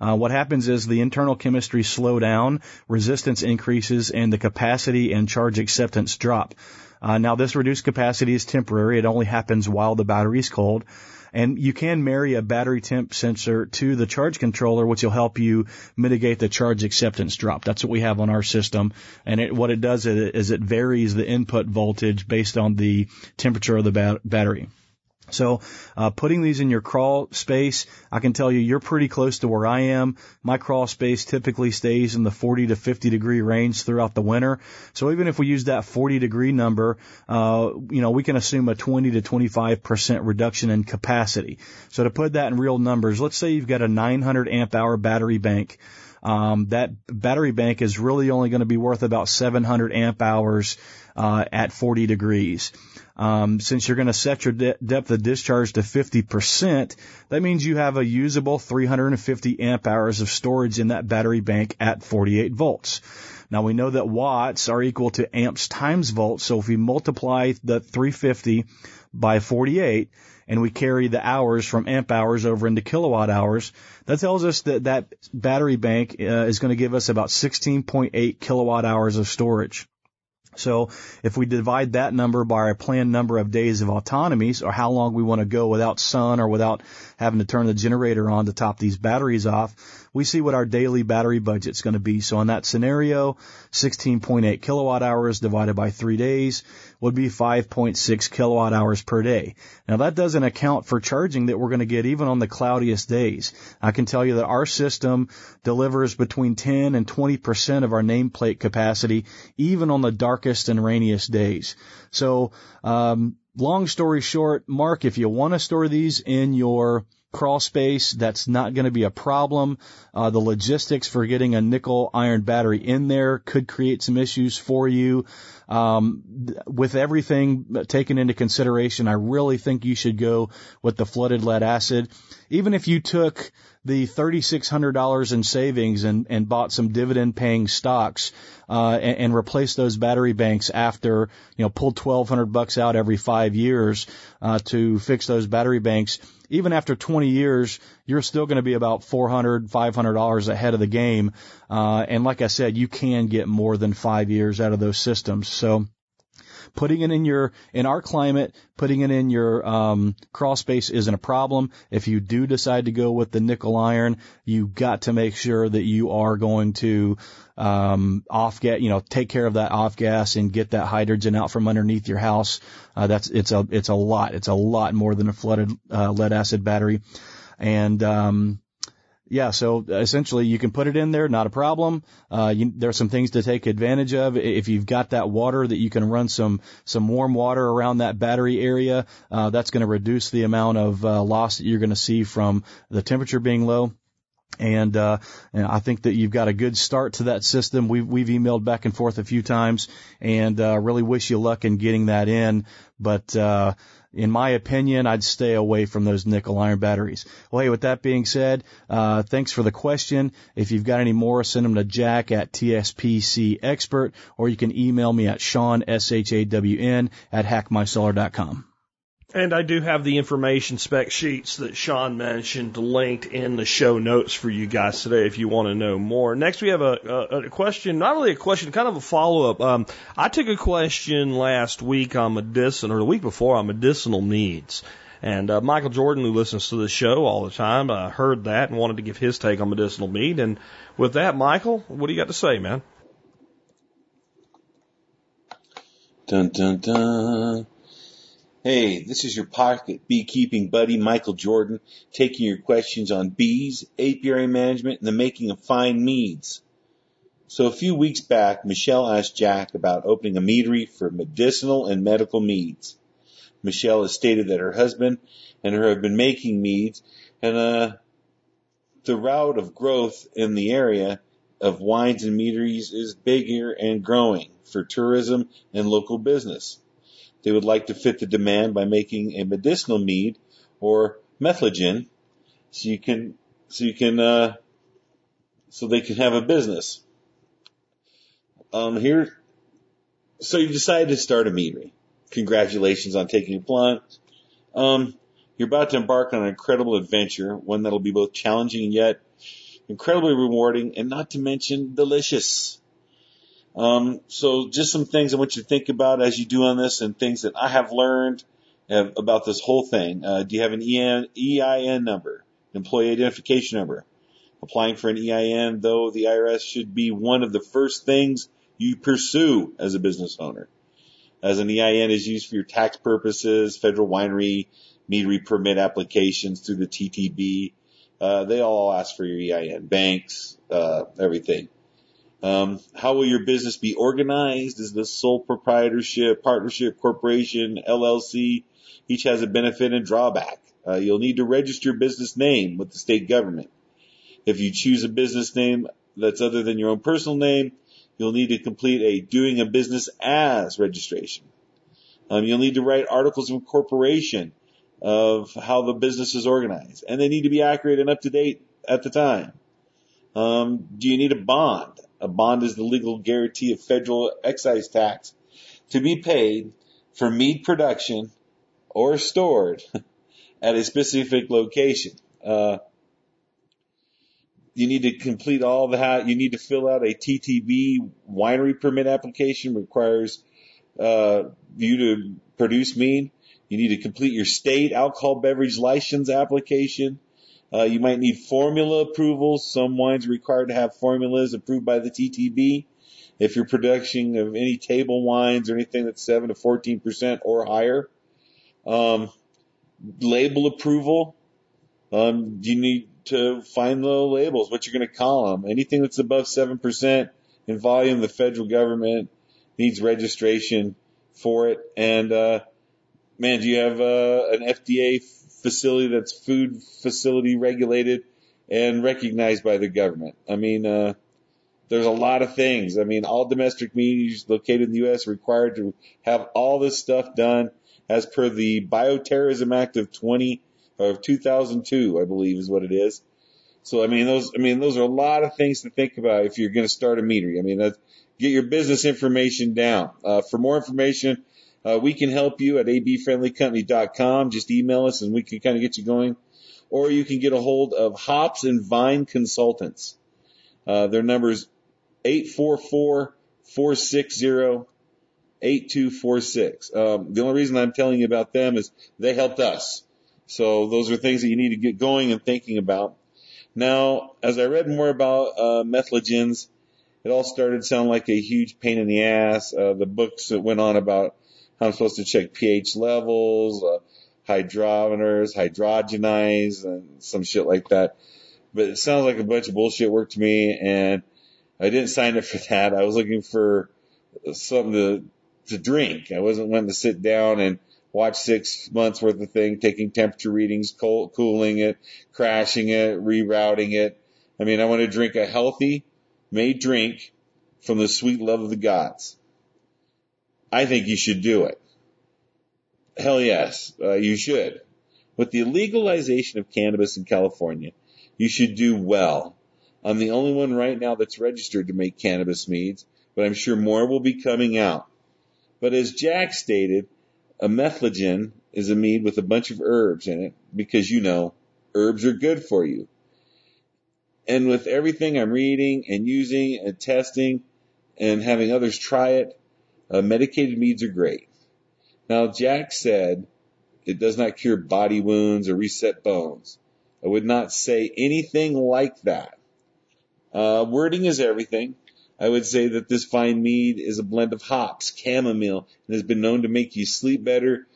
Uh, what happens is the internal chemistry slow down, resistance increases, and the capacity and charge acceptance drop. Uh, now this reduced capacity is temporary. It only happens while the battery is cold. And you can marry a battery temp sensor to the charge controller, which will help you mitigate the charge acceptance drop. That's what we have on our system. And it, what it does is it varies the input voltage based on the temperature of the bat- battery. So, uh, putting these in your crawl space, I can tell you you're pretty close to where I am. My crawl space typically stays in the 40 to 50 degree range throughout the winter. So even if we use that 40 degree number, uh, you know, we can assume a 20 to 25% reduction in capacity. So to put that in real numbers, let's say you've got a 900 amp hour battery bank. Um, that battery bank is really only going to be worth about 700 amp hours uh, at 40 degrees. Um, since you're going to set your de- depth of discharge to 50%, that means you have a usable 350 amp hours of storage in that battery bank at 48 volts. Now we know that watts are equal to amps times volts, so if we multiply the 350 by 48 and we carry the hours from amp hours over into kilowatt hours, that tells us that that battery bank uh, is going to give us about 16.8 kilowatt hours of storage. So if we divide that number by our planned number of days of autonomies or how long we want to go without sun or without having to turn the generator on to top these batteries off, we see what our daily battery budget's going to be. So in that scenario, 16.8 kilowatt hours divided by three days would be 5.6 kilowatt hours per day. Now that doesn't account for charging that we're going to get even on the cloudiest days. I can tell you that our system delivers between 10 and 20% of our nameplate capacity even on the darkest and rainiest days. So, um, long story short, Mark, if you want to store these in your crawl space, that's not going to be a problem. Uh, the logistics for getting a nickel iron battery in there could create some issues for you. Um, with everything taken into consideration, I really think you should go with the flooded lead acid. Even if you took the $3,600 in savings and, and bought some dividend paying stocks, uh, and, and replaced those battery banks after, you know, pulled 1200 bucks out every five years, uh, to fix those battery banks, even after 20 years, you're still going to be about 400, 500 dollars ahead of the game. Uh, and like I said, you can get more than five years out of those systems. So putting it in your in our climate, putting it in your um, crawl space isn't a problem. If you do decide to go with the nickel iron, you got to make sure that you are going to um, off gas, you know, take care of that off gas and get that hydrogen out from underneath your house. Uh, that's it's a it's a lot. It's a lot more than a flooded uh, lead acid battery, and um, yeah, so essentially you can put it in there, not a problem. Uh, you, there are some things to take advantage of. If you've got that water that you can run some, some warm water around that battery area, uh, that's going to reduce the amount of uh, loss that you're going to see from the temperature being low. And, uh, and I think that you've got a good start to that system. We've, we've emailed back and forth a few times and, uh, really wish you luck in getting that in. But, uh, in my opinion, I'd stay away from those nickel iron batteries. Well, hey, with that being said, uh, thanks for the question. If you've got any more, send them to Jack at TSPC Expert, or you can email me at Shawn, S-H-A-W-N, at hackmysolar.com. And I do have the information spec sheets that Sean mentioned linked in the show notes for you guys today if you want to know more. Next, we have a, a, a question, not really a question, kind of a follow up. Um, I took a question last week on medicinal, or the week before on medicinal needs. And uh, Michael Jordan, who listens to the show all the time, uh, heard that and wanted to give his take on medicinal mead. And with that, Michael, what do you got to say, man? Dun dun dun. Hey, this is your pocket beekeeping buddy, Michael Jordan, taking your questions on bees, apiary management, and the making of fine meads. So a few weeks back, Michelle asked Jack about opening a meadery for medicinal and medical meads. Michelle has stated that her husband and her have been making meads, and uh, the route of growth in the area of wines and meaderies is bigger and growing for tourism and local business. They would like to fit the demand by making a medicinal mead or metheglin so you can, so you can, uh, so they can have a business. Um, here, so you decided to start a meadery. Congratulations on taking a plunge. Um, you're about to embark on an incredible adventure, one that'll be both challenging and yet incredibly rewarding and not to mention delicious. Um, so just some things I want you to think about as you do on this and things that I have learned have, about this whole thing. Uh, do you have an EIN, EIN number, employee identification number? Applying for an EIN, though, the IRS should be one of the first things you pursue as a business owner. As an EIN is used for your tax purposes, federal winery, meadery permit applications through the TTB, uh, they all ask for your EIN, banks, uh, everything. Um, how will your business be organized? Is this sole proprietorship, partnership, corporation, LLC? Each has a benefit and drawback. Uh, you'll need to register your business name with the state government. If you choose a business name that's other than your own personal name, you'll need to complete a doing a business as registration. Um, you'll need to write articles of incorporation of how the business is organized, and they need to be accurate and up to date at the time. Um, do you need a bond? A bond is the legal guarantee of federal excise tax to be paid for mead production or stored [LAUGHS] at a specific location. Uh, you need to complete all the you need to fill out a TTB winery permit application requires uh, you to produce mead. You need to complete your state alcohol beverage license application. Uh, you might need formula approvals. Some wines are required to have formulas approved by the TTB. If you're production of any table wines or anything that's 7 to 14% or higher. Um, label approval. Um, you need to find the labels, what you're going to call them. Anything that's above 7% in volume, the federal government needs registration for it. And, uh, man, do you have uh, an FDA facility that's food facility regulated and recognized by the government. I mean, uh, there's a lot of things. I mean, all domestic meats located in the U.S. are required to have all this stuff done as per the Bioterrorism Act of 20 of 2002, I believe is what it is. So I mean, those I mean, those are a lot of things to think about if you're going to start a meadery. I mean, that's, get your business information down. Uh, for more information, uh, we can help you at abfriendlycompany.com. Just email us and we can kind of get you going. Or you can get a hold of Hops and Vine Consultants. Uh, their number is 844-460-8246. Um, the only reason I'm telling you about them is they helped us. So those are things that you need to get going and thinking about. Now, as I read more about uh, metheglins, it all started sounding like a huge pain in the ass. Uh, the books that went on about I'm supposed to check pH levels, uh, hydrometers, hydrogenize, and some shit like that. but it sounds like a bunch of bullshit work to me, and I didn't sign up [LAUGHS] for that. I was looking for something to to drink. I wasn't wanting to sit down and watch six months worth of thing, taking temperature readings, cold, cooling it, crashing it, rerouting it. I mean, I want to drink a healthy made drink from the sweet love of the gods. I think you should do it. Hell yes, uh, you should. With the legalization of cannabis in California, you should do well. I'm the only one right now that's registered to make cannabis meads, but I'm sure more will be coming out. But as Jack stated, a metheglin is a mead with a bunch of herbs in it because you know, herbs are good for you. And with everything I'm reading and using and testing and having others try it, uh, medicated meads are great. Now, Jack said it does not cure body wounds or reset bones. I would not say anything like that. Uh, wording is everything. I would say that this fine mead is a blend of hops, chamomile, and has been known to make you sleep better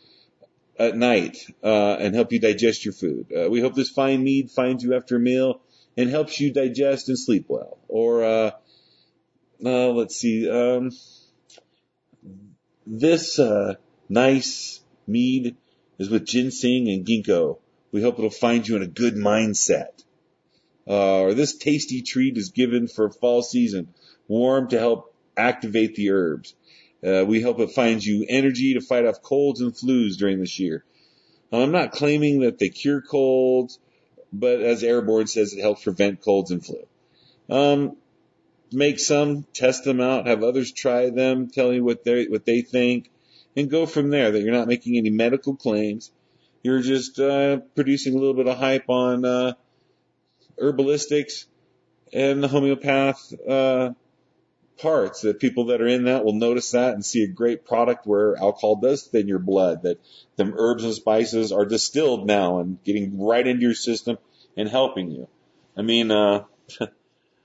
at night uh, and help you digest your food. Uh, we hope this fine mead finds you after a meal and helps you digest and sleep well. Or uh, uh let's see, um, this uh, nice mead is with ginseng and ginkgo. We hope it'll find you in a good mindset. Uh, or this tasty treat is given for fall season warm to help activate the herbs. Uh, we hope it finds you energy to fight off colds and flus during this year. I'm not claiming that they cure colds, but as Airborne says, it helps prevent colds and flu. Um, make some, test them out, have others try them, tell you what they what they think, and go from there. That you're not making any medical claims. You're just uh, producing a little bit of hype on uh, herbalistics and the homeopath uh, parts that people that are in that will notice that and see a great product where alcohol does thin your blood, that the herbs and spices are distilled now and getting right into your system and helping you. I mean, uh, [LAUGHS]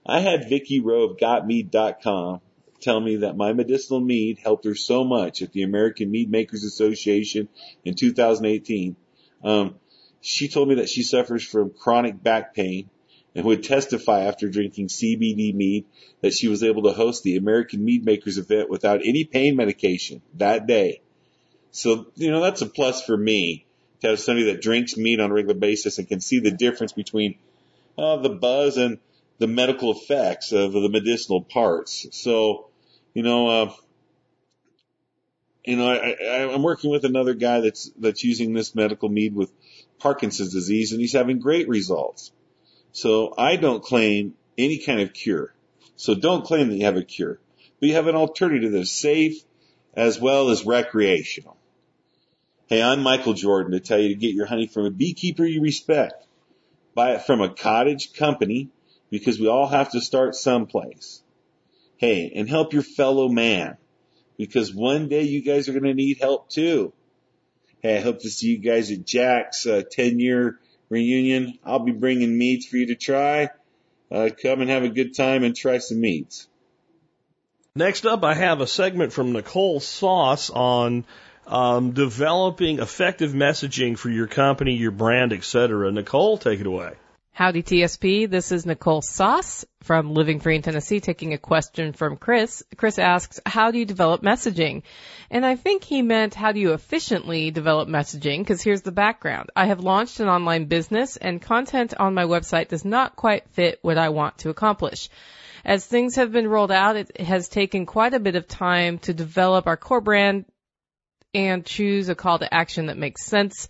I had Vicky Rowe of GotMead.com tell me that my medicinal mead helped her so much at the American Mead Makers Association in 2018. Um, she told me that she suffers from chronic back pain and would testify after drinking CBD mead that she was able to host the American Mead Makers event without any pain medication that day. So, you know, that's a plus for me to have somebody that drinks mead on a regular basis and can see the difference between uh, the buzz and the medical effects of the medicinal parts. So, you know, uh, you know, I, I, I'm working with another guy that's that's using this medical mead with Parkinson's disease, and he's having great results. So I don't claim any kind of cure. So don't claim that you have a cure. But you have an alternative that's safe as well as recreational. Hey, I'm Michael Jordan to tell you to get your honey from a beekeeper you respect. Buy it from a cottage company because we all have to start someplace. Hey, and help your fellow man because one day you guys are going to need help too. Hey, I hope to see you guys at Jack's uh, 10 year reunion. I'll be bringing meads for you to try. Uh, come and have a good time and try some meads. Next up, I have a segment from Nicole Sauce on um, developing effective messaging for your company, your brand, etc. Nicole, take it away. Howdy TSP, this is Nicole Sauce from Living Free in Tennessee taking a question from Chris. Chris asks, how do you develop messaging? And I think he meant how do you efficiently develop messaging because here's the background. I have launched an online business and content on my website does not quite fit what I want to accomplish. As things have been rolled out, it has taken quite a bit of time to develop our core brand and choose a call to action that makes sense.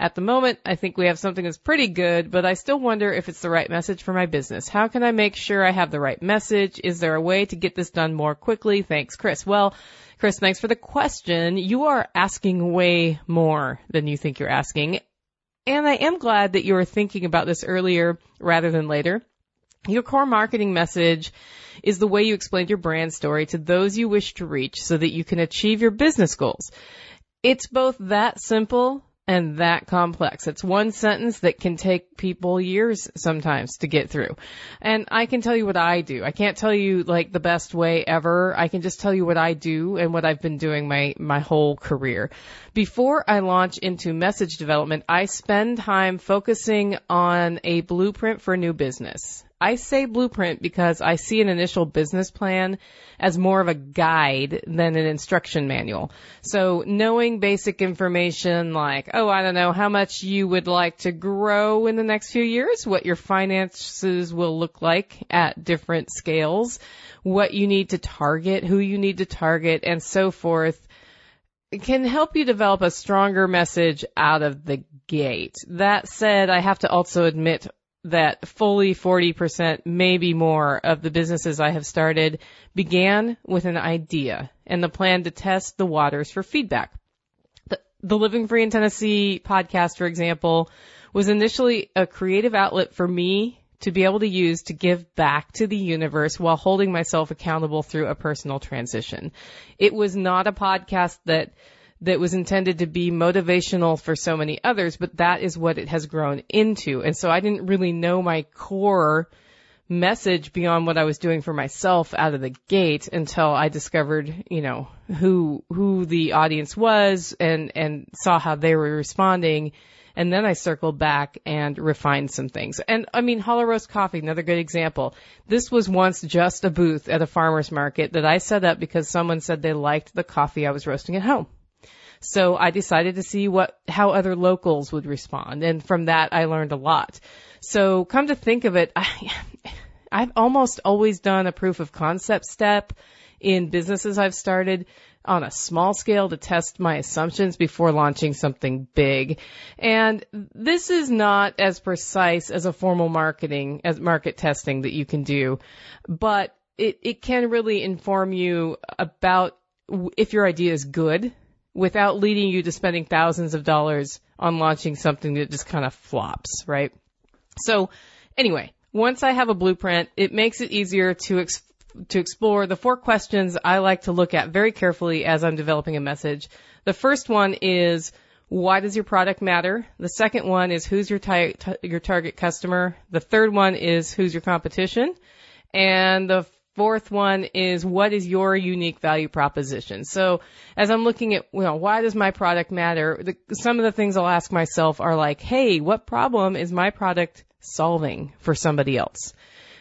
At the moment, I think we have something that's pretty good, but I still wonder if it's the right message for my business. How can I make sure I have the right message? Is there a way to get this done more quickly? Thanks, Chris. Well, Chris, thanks for the question. You are asking way more than you think you're asking. And I am glad that you were thinking about this earlier rather than later. Your core marketing message is the way you explain your brand story to those you wish to reach so that you can achieve your business goals. It's both that simple and that complex. It's one sentence that can take people years sometimes to get through. And I can tell you what I do. I can't tell you like the best way ever. I can just tell you what I do and what I've been doing my, my whole career. Before I launch into message development, I spend time focusing on a blueprint for new business. I say blueprint because I see an initial business plan as more of a guide than an instruction manual. So knowing basic information like, oh, I don't know, how much you would like to grow in the next few years, what your finances will look like at different scales, what you need to target, who you need to target, and so forth can help you develop a stronger message out of the gate. That said, I have to also admit that fully 40%, maybe more of the businesses I have started began with an idea and the plan to test the waters for feedback. The, the Living Free in Tennessee podcast, for example, was initially a creative outlet for me to be able to use to give back to the universe while holding myself accountable through a personal transition. It was not a podcast that that was intended to be motivational for so many others, but that is what it has grown into. And so I didn't really know my core message beyond what I was doing for myself out of the gate until I discovered, you know, who, who the audience was and, and saw how they were responding. And then I circled back and refined some things. And I mean, Holler Roast Coffee, another good example. This was once just a booth at a farmer's market that I set up because someone said they liked the coffee I was roasting at home. So I decided to see what, how other locals would respond. And from that, I learned a lot. So come to think of it, [LAUGHS] I, I've almost always done a proof of concept step in businesses I've started on a small scale to test my assumptions before launching something big. And this is not as precise as a formal marketing, as market testing that you can do, but it, it can really inform you about if your idea is good without leading you to spending thousands of dollars on launching something that just kind of flops, right? So anyway, once I have a blueprint, it makes it easier to to explore the four questions I like to look at very carefully as I'm developing a message. The first one is why does your product matter? The second one is who's your t- your target customer? The third one is who's your competition? And the fourth one is what is your unique value proposition? So as I'm looking at, you know, why does my product matter? The, some of the things I'll ask myself are like, hey, what problem is my product solving for somebody else?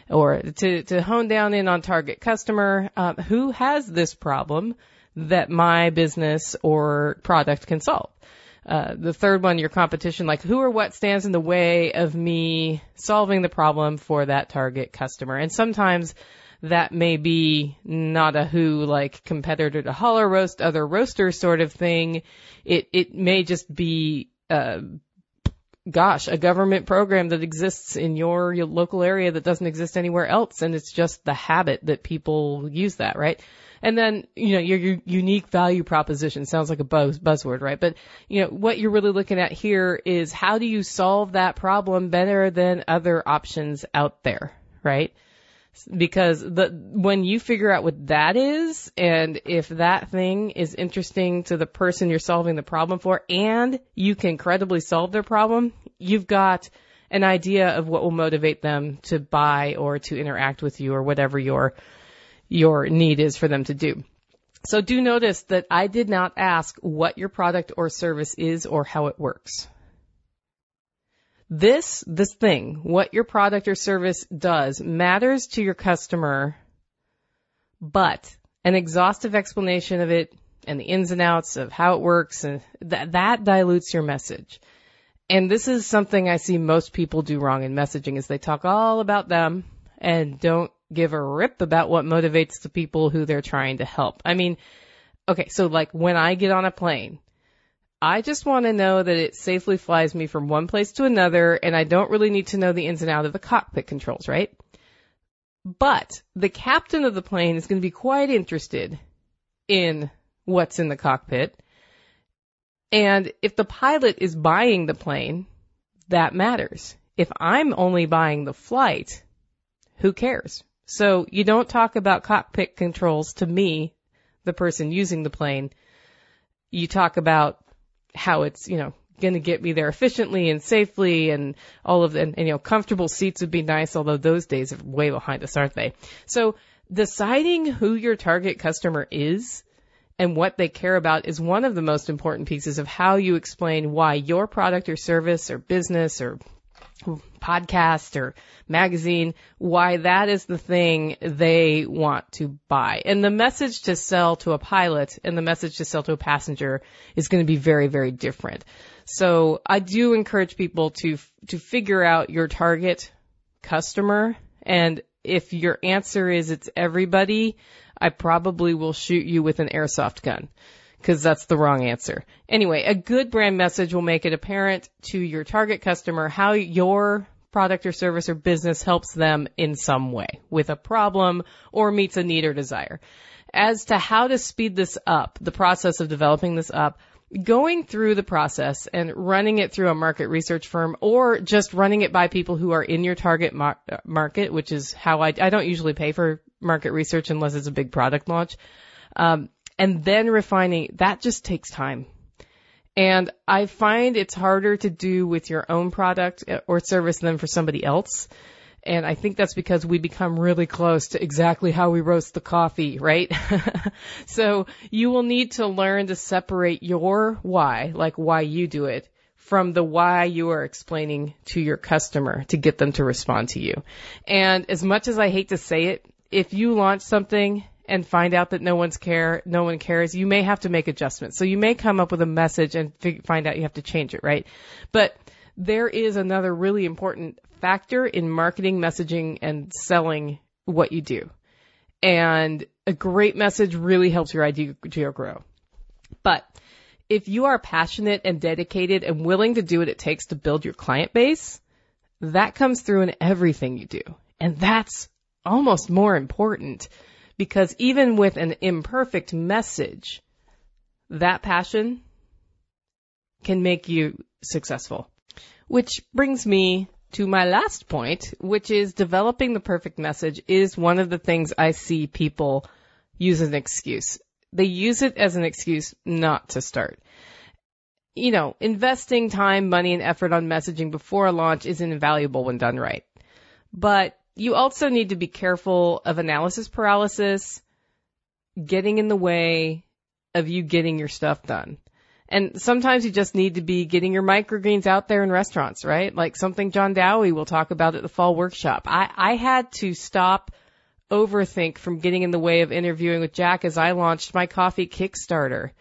Or to, to hone down in on target customer, uh, who has this problem that my business or product can solve? Uh, the third one, your competition, like who or what stands in the way of me solving the problem for that target customer. And sometimes that may be not a who like competitor to Holler Roast, other roaster sort of thing. It it may just be uh gosh, a government program that exists in your, your local area that doesn't exist anywhere else and it's just the habit that people use that, right? And then, you know, your, your unique value proposition sounds like a buzz, buzzword, right? But, you know, what you're really looking at here is how do you solve that problem better than other options out there, right? Because the when you figure out what that is and if that thing is interesting to the person you're solving the problem for and you can credibly solve their problem, you've got an idea of what will motivate them to buy or to interact with you or whatever your your need is for them to do. So do notice that I did not ask what your product or service is or how it works. This, this thing, what your product or service does matters to your customer, but an exhaustive explanation of it and the ins and outs of how it works and that, that dilutes your message. And this is something I see most people do wrong in messaging is they talk all about them and don't give a rip about what motivates the people who they're trying to help. I mean, okay, so like when I get on a plane, I just want to know that it safely flies me from one place to another and I don't really need to know the ins and outs of the cockpit controls, right? But the captain of the plane is going to be quite interested in what's in the cockpit. And if the pilot is buying the plane, that matters. If I'm only buying the flight, who cares? So you don't talk about cockpit controls to me, the person using the plane. You talk about how it's, you know, going to get me there efficiently and safely and all of the, and, and, you know, comfortable seats would be nice, although those days are way behind us, aren't they? So deciding who your target customer is and what they care about is one of the most important pieces of how you explain why your product or service or business or podcast or magazine, why that is the thing they want to buy. And the message to sell to a pilot and the message to sell to a passenger is going to be very, very different. So I do encourage people to, to figure out your target customer. And if your answer is it's everybody, I probably will shoot you with an airsoft gun because that's the wrong answer. Anyway, a good brand message will make it apparent to your target customer how your product or service or business helps them in some way with a problem or meets a need or desire. As to how to speed this up, the process of developing this up, going through the process and running it through a market research firm or just running it by people who are in your target mar- market, which is how I, I don't usually pay for market research unless it's a big product launch. Um, and then refining, that just takes time. And I find it's harder to do with your own product eh, or service than for somebody else. And I think that's because we become really close to exactly how we roast the coffee, right? [LAUGHS] so you will need to learn to separate your why, like why you do it, from the why you are explaining to your customer to get them to respond to you. And as much as I hate to say it, if you launch something and find out that no one's care, no one cares, you may have to make adjustments. So you may come up with a message and fig- find out you have to change it, right? But there is another really important factor in marketing, messaging, and selling what you do. And a great message really helps your idea grow. But if you are passionate and dedicated and willing to do what it takes to build your client base, that comes through in everything you do. And that's almost more important because even with an imperfect message, that passion can make you successful. Which brings me to my last point, which is developing the perfect message is one of the things I see people use as an excuse. They use it as an excuse not to start. You know, investing time, money, and effort on messaging before a launch is invaluable when done right. But you also need to be careful of analysis paralysis getting in the way of you getting your stuff done. And sometimes you just need to be getting your microgreens out there in restaurants, right? Like something John Dowie will talk about at the fall workshop. I, I had to stop overthink from getting in the way of interviewing with Jack as I launched my coffee Kickstarter.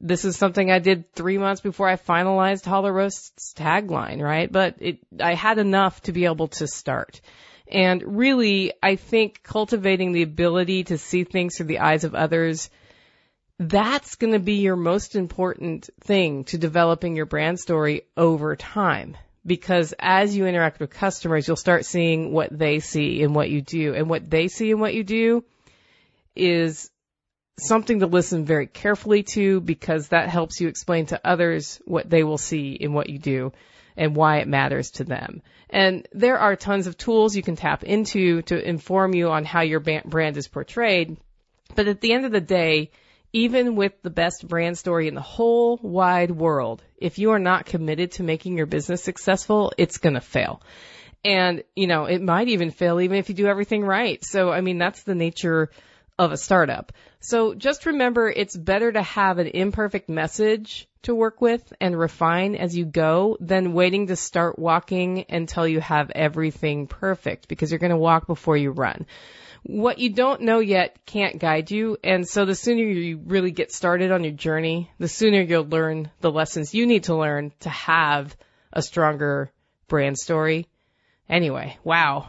This is something I did three months before I finalized Holler Roast's tagline, right? But it, I had enough to be able to start. And really, I think cultivating the ability to see things through the eyes of others, that's going to be your most important thing to developing your brand story over time. Because as you interact with customers, you'll start seeing what they see in what you do. And what they see in what you do is something to listen very carefully to because that helps you explain to others what they will see in what you do and why it matters to them. And there are tons of tools you can tap into to inform you on how your brand is portrayed. But at the end of the day, even with the best brand story in the whole wide world, if you are not committed to making your business successful, it's going to fail. And, you know, it might even fail even if you do everything right. So, I mean, that's the nature of a startup. So just remember it's better to have an imperfect message to work with and refine as you go than waiting to start walking until you have everything perfect because you're going to walk before you run. What you don't know yet can't guide you. And so the sooner you really get started on your journey, the sooner you'll learn the lessons you need to learn to have a stronger brand story. Anyway, wow.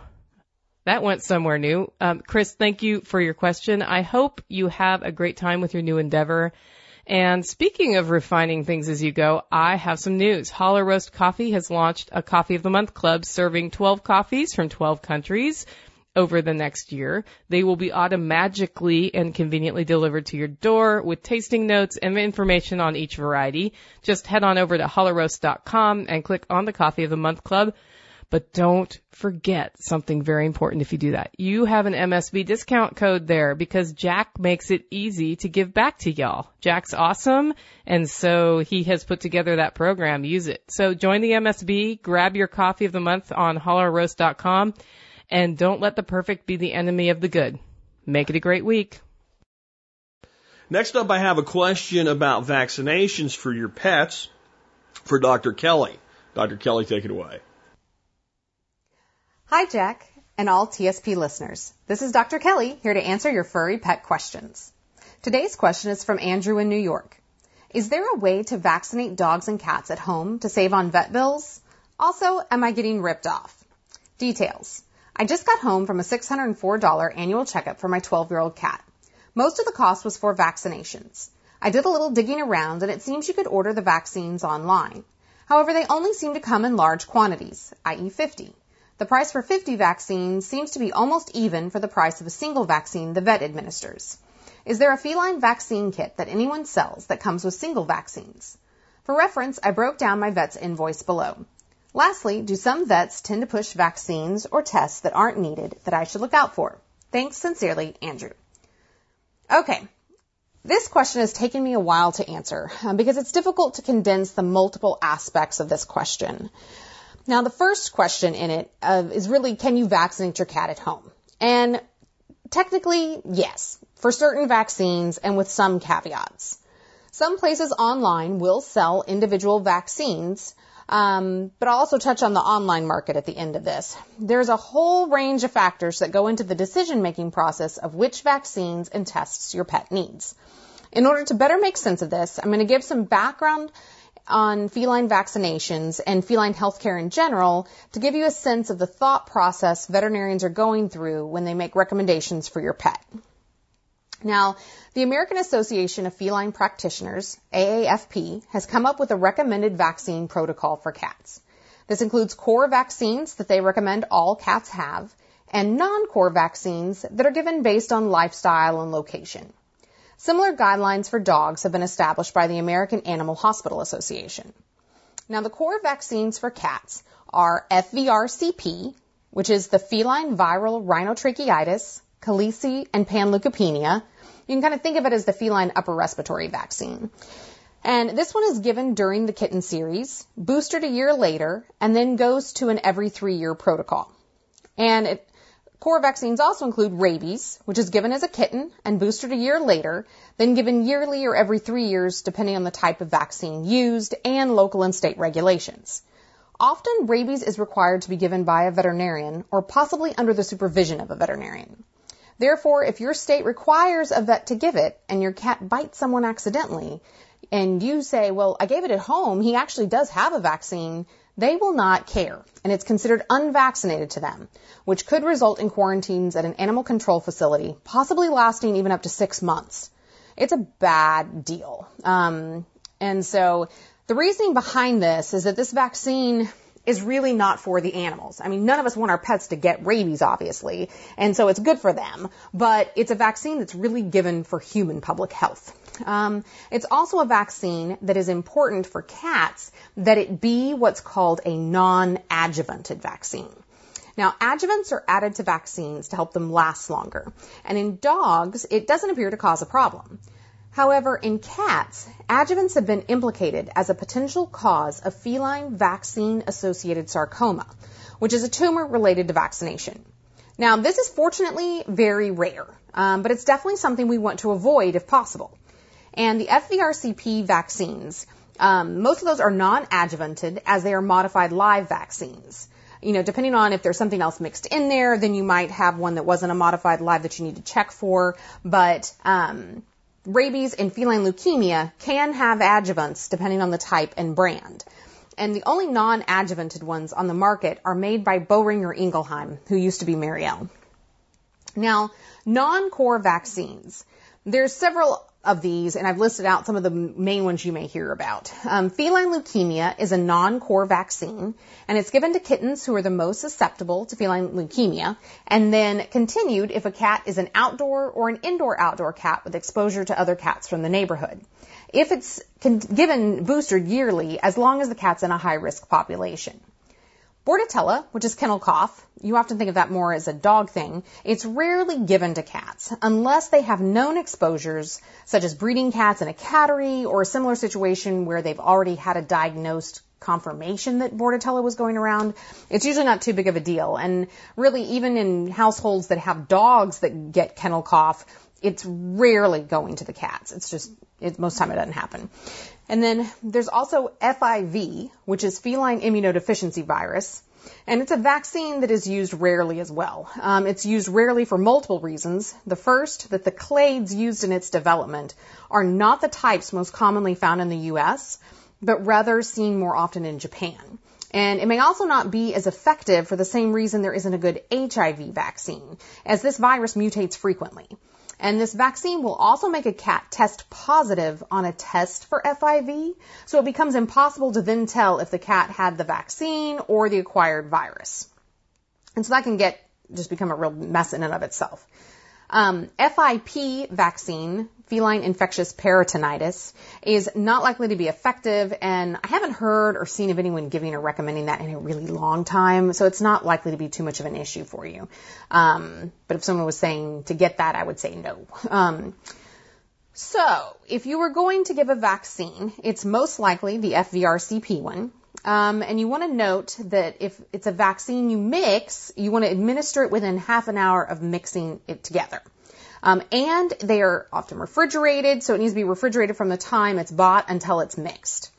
That went somewhere new. Um, Chris, thank you for your question. I hope you have a great time with your new endeavor. And speaking of refining things as you go, I have some news. Holler Roast Coffee has launched a Coffee of the Month club serving 12 coffees from 12 countries over the next year. They will be automatically and conveniently delivered to your door with tasting notes and information on each variety. Just head on over to hollerroast.com and click on the Coffee of the Month Club But don't forget something very important if you do that. You have an MSB discount code there because Jack makes it easy to give back to y'all. Jack's awesome, and so he has put together that program. Use it. So join the MSB, grab your coffee of the month on hollerroast.com, and don't let the perfect be the enemy of the good. Make it a great week. Next up, I have a question about vaccinations for your pets for Dr. Kelly. Dr. Kelly, take it away. Hi, Jack, and all TSP listeners. This is Dr. Kelly here to answer your furry pet questions. Today's question is from Andrew in New York. Is there a way to vaccinate dogs and cats at home to save on vet bills? Also, am I getting ripped off? Details. I just got home from a $604 annual checkup for my 12 year old cat. Most of the cost was for vaccinations. I did a little digging around and it seems you could order the vaccines online. However, they only seem to come in large quantities, i.e. 50. The price for 50 vaccines seems to be almost even for the price of a single vaccine the vet administers. Is there a feline vaccine kit that anyone sells that comes with single vaccines? For reference, I broke down my vet's invoice below. Lastly, do some vets tend to push vaccines or tests that aren't needed that I should look out for? Thanks sincerely, Andrew. Okay. This question has taken me a while to answer um, because it's difficult to condense the multiple aspects of this question. Now, the first question in it uh, is really, can you vaccinate your cat at home? And technically, yes, for certain vaccines and with some caveats. Some places online will sell individual vaccines, um, but I'll also touch on the online market at the end of this. There's a whole range of factors that go into the decision making process of which vaccines and tests your pet needs. In order to better make sense of this, I'm going to give some background on feline vaccinations and feline healthcare in general to give you a sense of the thought process veterinarians are going through when they make recommendations for your pet. Now, the American Association of Feline Practitioners, AAFP, has come up with a recommended vaccine protocol for cats. This includes core vaccines that they recommend all cats have and non-core vaccines that are given based on lifestyle and location. Similar guidelines for dogs have been established by the American Animal Hospital Association. Now, the core vaccines for cats are FVRCP, which is the feline viral rhinotracheitis, calici, and panleukopenia. You can kind of think of it as the feline upper respiratory vaccine. And this one is given during the kitten series, boosted a year later, and then goes to an every three year protocol. And it Core vaccines also include rabies, which is given as a kitten and boosted a year later, then given yearly or every three years depending on the type of vaccine used and local and state regulations. Often rabies is required to be given by a veterinarian or possibly under the supervision of a veterinarian. Therefore, if your state requires a vet to give it and your cat bites someone accidentally and you say, well, I gave it at home, he actually does have a vaccine, they will not care, and it's considered unvaccinated to them, which could result in quarantines at an animal control facility, possibly lasting even up to six months. It's a bad deal. Um, and so the reasoning behind this is that this vaccine is really not for the animals. I mean, none of us want our pets to get rabies, obviously, and so it's good for them, but it's a vaccine that's really given for human public health. Um, it's also a vaccine that is important for cats that it be what's called a non-adjuvanted vaccine. Now, adjuvants are added to vaccines to help them last longer. And in dogs, it doesn't appear to cause a problem. However, in cats, adjuvants have been implicated as a potential cause of feline vaccine associated sarcoma, which is a tumor related to vaccination. Now, this is fortunately very rare, um, but it's definitely something we want to avoid if possible. And the FVRCP vaccines, um, most of those are non-adjuvanted as they are modified live vaccines. You know, depending on if there's something else mixed in there, then you might have one that wasn't a modified live that you need to check for. But um, rabies and feline leukemia can have adjuvants depending on the type and brand. And the only non-adjuvanted ones on the market are made by Boehringer Ingelheim, who used to be Merial. Now, non-core vaccines. There's several of these, and I've listed out some of the main ones you may hear about. Um, feline leukemia is a non-core vaccine, and it's given to kittens who are the most susceptible to feline leukemia, and then continued if a cat is an outdoor or an indoor-outdoor cat with exposure to other cats from the neighborhood. If it's given boosted yearly, as long as the cat's in a high-risk population. Bordetella, which is kennel cough, you often think of that more as a dog thing. It's rarely given to cats unless they have known exposures, such as breeding cats in a cattery or a similar situation where they've already had a diagnosed confirmation that Bordetella was going around. It's usually not too big of a deal. And really, even in households that have dogs that get kennel cough, it's rarely going to the cats. It's just, it, most time it doesn't happen. And then there's also FIV, which is feline immunodeficiency virus. And it's a vaccine that is used rarely as well. Um, it's used rarely for multiple reasons. The first, that the clades used in its development are not the types most commonly found in the U.S., but rather seen more often in Japan. And it may also not be as effective for the same reason there isn't a good HIV vaccine, as this virus mutates frequently. And this vaccine will also make a cat test positive on a test for FIV, so it becomes impossible to then tell if the cat had the vaccine or the acquired virus. And so that can get, just become a real mess in and of itself. Um, FIP vaccine, feline infectious peritonitis, is not likely to be effective, and I haven't heard or seen of anyone giving or recommending that in a really long time, so it's not likely to be too much of an issue for you. Um, but if someone was saying to get that, I would say no. Um, so, if you were going to give a vaccine, it's most likely the FVRCP one. Um, and you want to note that if it's a vaccine you mix, you want to administer it within half an hour of mixing it together. Um, and they are often refrigerated, so it needs to be refrigerated from the time it's bought until it's mixed.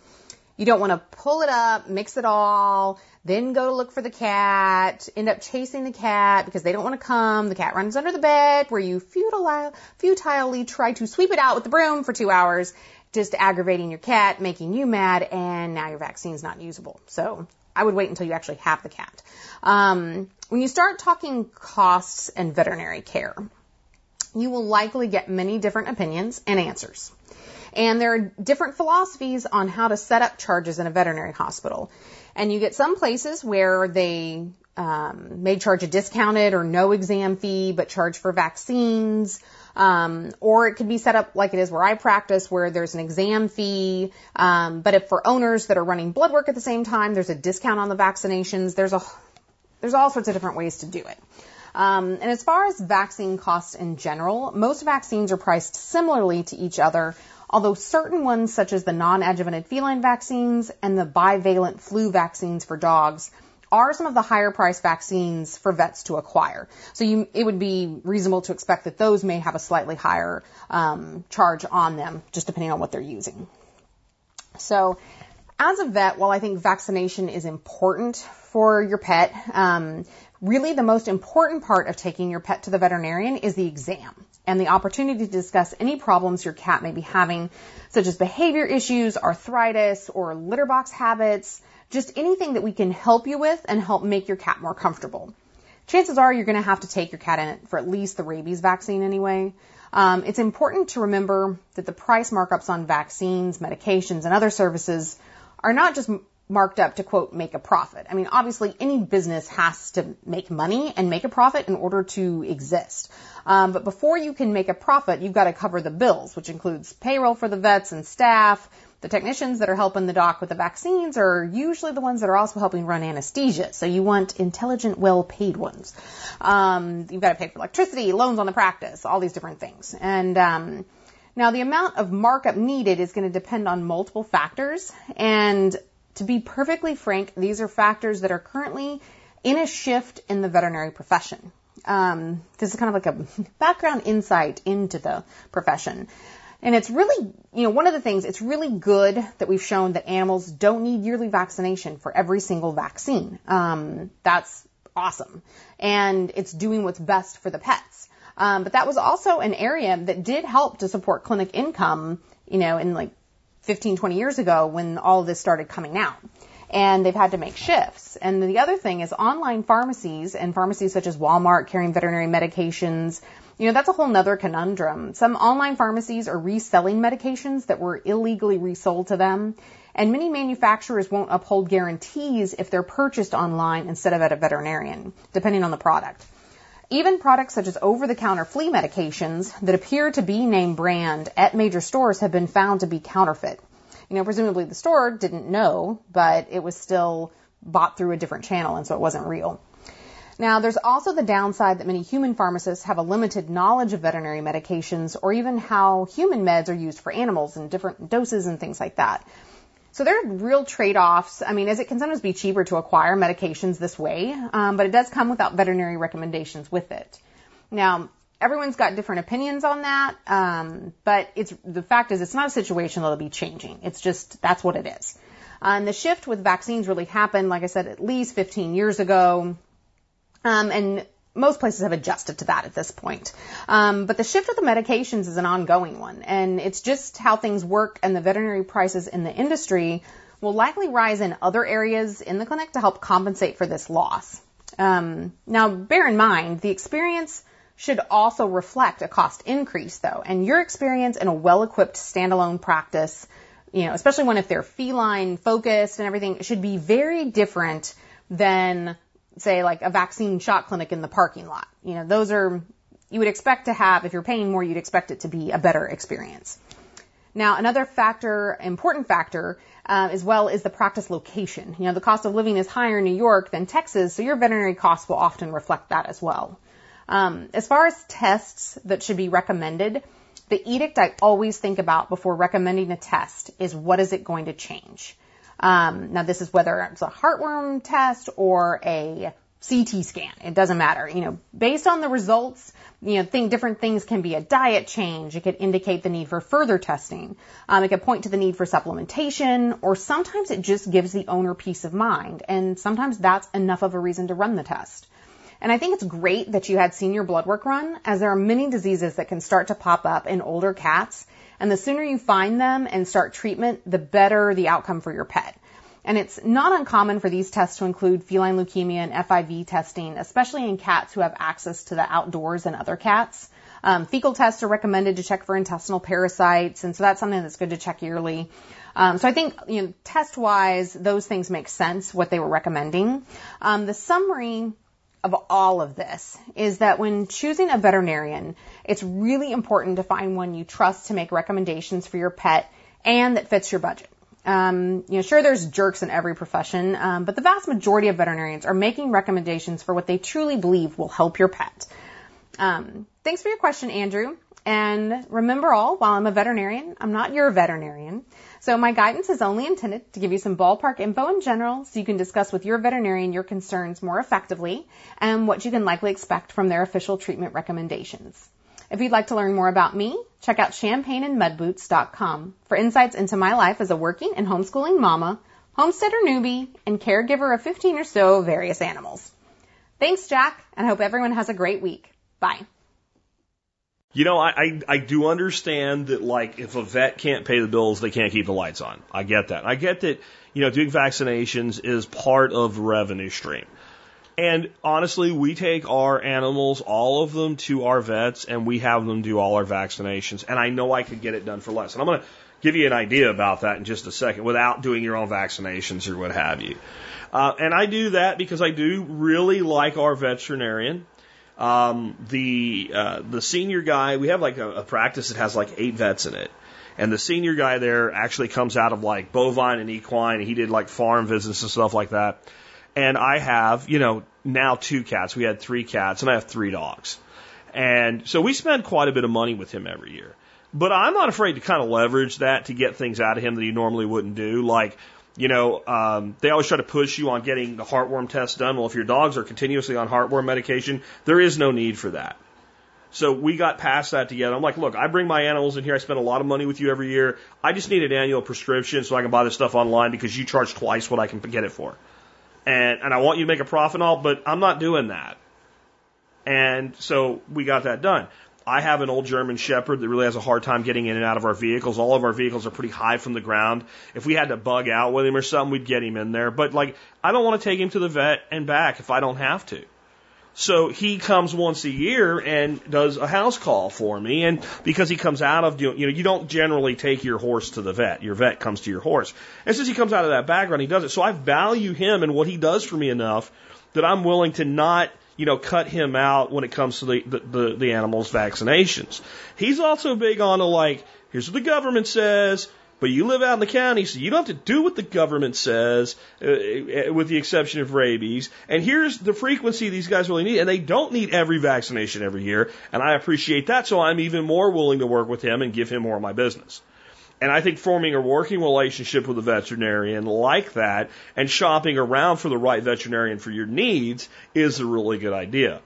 You don't want to pull it up, mix it all, then go to look for the cat, end up chasing the cat because they don't want to come. The cat runs under the bed where you futile, futilely try to sweep it out with the broom for two hours just aggravating your cat, making you mad, and now your vaccine's not usable. So I would wait until you actually have the cat. Um, when you start talking costs and veterinary care, you will likely get many different opinions and answers. And there are different philosophies on how to set up charges in a veterinary hospital. And you get some places where they um, may charge a discounted or no exam fee, but charge for vaccines. Um, or it could be set up like it is where I practice, where there's an exam fee. Um, but if for owners that are running blood work at the same time, there's a discount on the vaccinations. There's a there's all sorts of different ways to do it. Um, and as far as vaccine costs in general, most vaccines are priced similarly to each other, although certain ones, such as the non-adjuvanted feline vaccines and the bivalent flu vaccines for dogs, are some of the higher priced vaccines for vets to acquire. So you, it would be reasonable to expect that those may have a slightly higher um, charge on them, just depending on what they're using. So, as a vet, while I think vaccination is important for your pet, um, really the most important part of taking your pet to the veterinarian is the exam and the opportunity to discuss any problems your cat may be having, such as behavior issues, arthritis, or litter box habits, just anything that we can help you with and help make your cat more comfortable. Chances are you're going to have to take your cat in for at least the rabies vaccine anyway. Um, it's important to remember that the price markups on vaccines, medications, and other services are not just marked up to quote make a profit. I mean, obviously any business has to make money and make a profit in order to exist. Um, but before you can make a profit, you've got to cover the bills, which includes payroll for the vets and staff, the technicians that are helping the doc with the vaccines are usually the ones that are also helping run anesthesia. So you want intelligent, well-paid ones. Um, you've got to pay for electricity, loans on the practice, all these different things. And um, now the amount of markup needed is going to depend on multiple factors. And to be perfectly frank, these are factors that are currently in a shift in the veterinary profession. Um, this is kind of like a [LAUGHS] background insight into the profession. And it's really, you know, one of the things, it's really good that we've shown that animals don't need yearly vaccination for every single vaccine. Um, that's awesome. And it's doing what's best for the pets. Um, but that was also an area that did help to support clinic income, you know, in like 15, 20 years ago when all of this started coming out. And they've had to make shifts. And the other thing is online pharmacies and pharmacies such as Walmart carrying veterinary medications, you know, that's a whole nother conundrum. Some online pharmacies are reselling medications that were illegally resold to them, and many manufacturers won't uphold guarantees if they're purchased online instead of at a veterinarian, depending on the product. Even products such as over-the-counter flea medications that appear to be name brand at major stores have been found to be counterfeit. You know, presumably the store didn't know, but it was still bought through a different channel and so it wasn't real. Now, there's also the downside that many human pharmacists have a limited knowledge of veterinary medications or even how human meds are used for animals in different doses and things like that. So there are real trade-offs. I mean, as it can sometimes be cheaper to acquire medications this way, um, but it does come without veterinary recommendations with it. Now, everyone's got different opinions on that, um, but it's the fact is it's not a situation that'll be changing. It's just that's what it is. Uh, and the shift with vaccines really happened, like I said, at least 15 years ago. Um, and most places have adjusted to that at this point. Um, but the shift of the medications is an ongoing one, and it's just how things work, and the veterinary prices in the industry will likely rise in other areas in the clinic to help compensate for this loss. Um, now, bear in mind, the experience should also reflect a cost increase, though, and your experience in a well-equipped standalone practice, you know, especially one if they're feline focused and everything, should be very different than say like a vaccine shot clinic in the parking lot. You know, those are, you would expect to have, if you're paying more, you'd expect it to be a better experience. Now, another factor, important factor, uh, as well is the practice location. You know, the cost of living is higher in New York than Texas, so your veterinary costs will often reflect that as well. Um, as far as tests that should be recommended, the edict I always think about before recommending a test is what is it going to change? Um, now this is whether it's a heartworm test or a CT scan. It doesn't matter. You know, based on the results, you know, think different things can be a diet change. It could indicate the need for further testing. Um, it could point to the need for supplementation, or sometimes it just gives the owner peace of mind. And sometimes that's enough of a reason to run the test. And I think it's great that you had senior blood work run, as there are many diseases that can start to pop up in older cats and the sooner you find them and start treatment, the better the outcome for your pet. And it's not uncommon for these tests to include feline leukemia and FIV testing, especially in cats who have access to the outdoors and other cats. Um, fecal tests are recommended to check for intestinal parasites, and so that's something that's good to check yearly. Um, so I think, you know, test-wise, those things make sense, what they were recommending. Um, the summary of all of this is that when choosing a veterinarian, it's really important to find one you trust to make recommendations for your pet and that fits your budget. Um, you know, sure, there's jerks in every profession, um, but the vast majority of veterinarians are making recommendations for what they truly believe will help your pet. Um, thanks for your question, Andrew. And remember all, while I'm a veterinarian, I'm not your veterinarian. So my guidance is only intended to give you some ballpark info in general so you can discuss with your veterinarian your concerns more effectively and what you can likely expect from their official treatment recommendations. If you'd like to learn more about me, check out champagneandmudboots.com for insights into my life as a working and homeschooling mama, homesteader newbie, and caregiver of 15 or so various animals. Thanks, Jack, and I hope everyone has a great week. Bye. You know, I, I, I do understand that, like, if a vet can't pay the bills, they can't keep the lights on. I get that. I get that, you know, doing vaccinations is part of revenue stream. And honestly, we take our animals, all of them, to our vets, and we have them do all our vaccinations. And I know I could get it done for less. And I'm going to give you an idea about that in just a second without doing your own vaccinations or what have you. Uh, and I do that because I do really like our veterinarian. Um, the uh, the senior guy, we have like a, a practice that has like eight vets in it. And the senior guy there actually comes out of like bovine and equine. And he did like farm visits and stuff like that. And I have, you know, now two cats. We had three cats and I have three dogs. And so we spend quite a bit of money with him every year. But I'm not afraid to kind of leverage that to get things out of him that he normally wouldn't do. Like, you know, um, they always try to push you on getting the heartworm test done. Well, if your dogs are continuously on heartworm medication, there is no need for that. So we got past that together. I'm like, look, I bring my animals in here. I spend a lot of money with you every year. I just need an annual prescription so I can buy this stuff online because you charge twice what I can get it for. And, and I want you to make a profit and all, but I'm not doing that. And so we got that done. I have an old German Shepherd that really has a hard time getting in and out of our vehicles. All of our vehicles are pretty high from the ground. If we had to bug out with him or something, we'd get him in there. But like, I don't want to take him to the vet and back if I don't have to. So he comes once a year and does a house call for me. And because he comes out of, you know, you don't generally take your horse to the vet. Your vet comes to your horse. And since he comes out of that background, he does it. So I value him and what he does for me enough that I'm willing to not you know, cut him out when it comes to the, the, the, the animals' vaccinations. He's also big on a like, here's what the government says, But you live out in the county, so you don't have to do what the government says, uh, uh, with the exception of rabies. And here's the frequency these guys really need. And they don't need every vaccination every year. And I appreciate that. So I'm even more willing to work with him and give him more of my business. And I think forming a working relationship with a veterinarian like that and shopping around for the right veterinarian for your needs is a really good idea.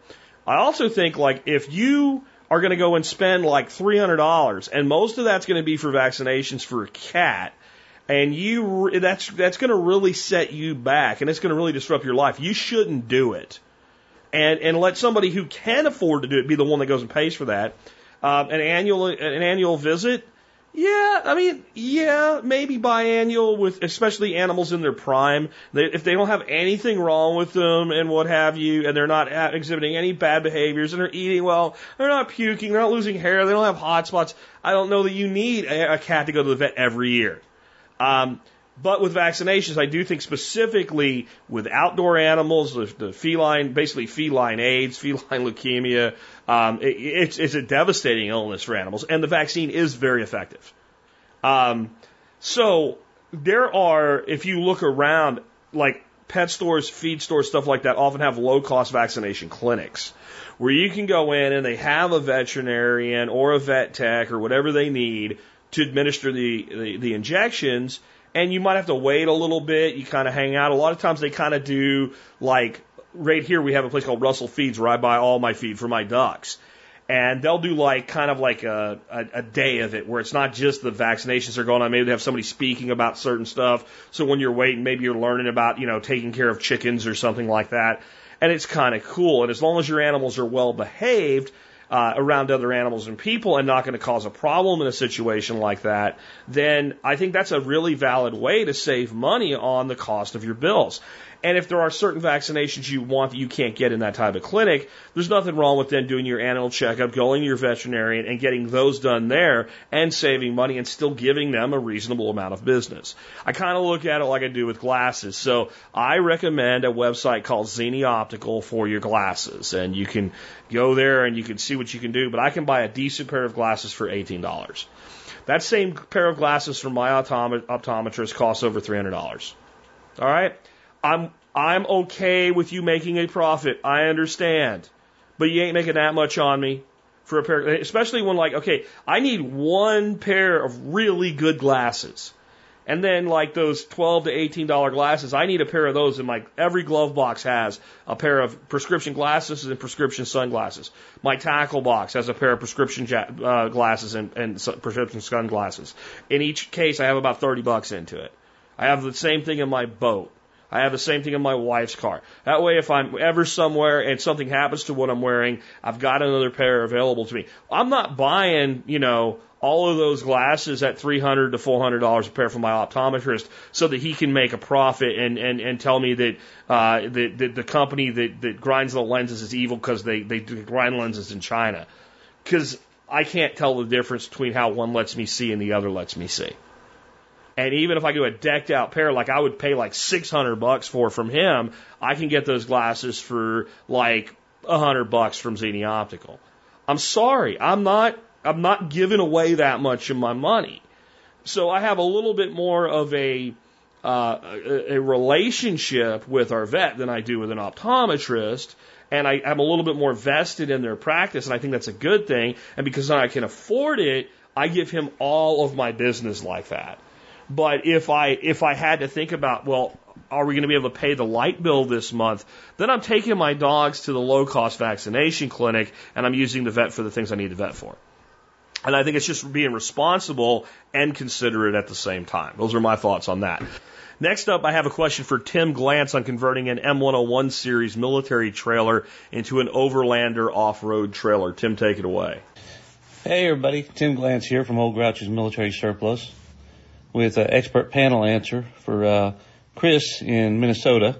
I also think like if you are going to go and spend like $300 and most of that's going to be for vaccinations for a cat and you that's that's going to really set you back and it's going to really disrupt your life. You shouldn't do it. And and let somebody who can afford to do it be the one that goes and pays for that. Um, an annual an annual visit yeah, I mean, yeah, maybe biannual with especially animals in their prime. They, if they don't have anything wrong with them and what have you, and they're not exhibiting any bad behaviors and they're eating well, they're not puking, they're not losing hair, they don't have hot spots. I don't know that you need a, a cat to go to the vet every year. Um, but with vaccinations, I do think specifically with outdoor animals, the, the feline, basically feline AIDS, [LAUGHS] feline leukemia, um, it, it's, it's a devastating illness for animals, and the vaccine is very effective. Um, so there are, if you look around, like pet stores, feed stores, stuff like that, often have low cost vaccination clinics where you can go in and they have a veterinarian or a vet tech or whatever they need to administer the, the, the injections and you might have to wait a little bit. You kind of hang out. A lot of times they kind of do like right here we have a place called Russell Feeds where I buy all my feed for my ducks. And they'll do like kind of like a, a, a day of it where it's not just the vaccinations are going on. Maybe they have somebody speaking about certain stuff. So when you're waiting, maybe you're learning about, you know, taking care of chickens or something like that. And it's kind of cool. And as long as your animals are well behaved, uh, around other animals and people and not going to cause a problem in a situation like that, then I think that's a really valid way to save money on the cost of your bills. And if there are certain vaccinations you want that you can't get in that type of clinic, there's nothing wrong with then doing your annual checkup, going to your veterinarian and getting those done there and saving money and still giving them a reasonable amount of business. I kind of look at it like I do with glasses. So I recommend a website called Zenni Optical for your glasses and you can go there and you can see what you can do, but I can buy a decent pair of glasses for $18. That same pair of glasses from my optometrist costs over $300. All right? I'm I'm okay with you making a profit. I understand. But you ain't making that much on me for a pair, especially when like, okay, I need one pair of really good glasses. And then like those 12 to 18 dollar glasses, I need a pair of those in my every glove box has a pair of prescription glasses and prescription sunglasses. My tackle box has a pair of prescription uh, glasses and, and prescription sunglasses. In each case, I have about 30 bucks into it. I have the same thing in my boat. I have the same thing in my wife's car. That way, if I'm ever somewhere and something happens to what I'm wearing, I've got another pair available to me. I'm not buying, you know, all of those glasses at three hundred to four hundred dollars a pair from my optometrist so that he can make a profit and and, and tell me that uh, that, that the company that, that grinds the lenses is evil because they they grind lenses in China because I can't tell the difference between how one lets me see and the other lets me see. And even if I do a decked out pair, like I would pay like 600 bucks for from him, I can get those glasses for like a hundred bucks from Zenni Optical. I'm sorry. I'm not, I'm not giving away that much of my money. So I have a little bit more of a, uh, a, a relationship with our vet than I do with an optometrist and I, I'm a little bit more vested in their practice, and I think that's a good thing. And because I can afford it, I give him all of my business like that. But if I if I had to think about, well, are we going to be able to pay the light bill this month? Then I'm taking my dogs to the low cost vaccination clinic and I'm using the vet for the things I need the vet for. And I think it's just being responsible and considerate at the same time. Those are my thoughts on that. Next up, I have a question for Tim Glantz on converting an M101 series military trailer into an overlander off-road trailer. Tim, take it away. Hey everybody, Tim Glantz here from Old Grouch's Military Surplus with an expert panel answer for uh, Chris in Minnesota,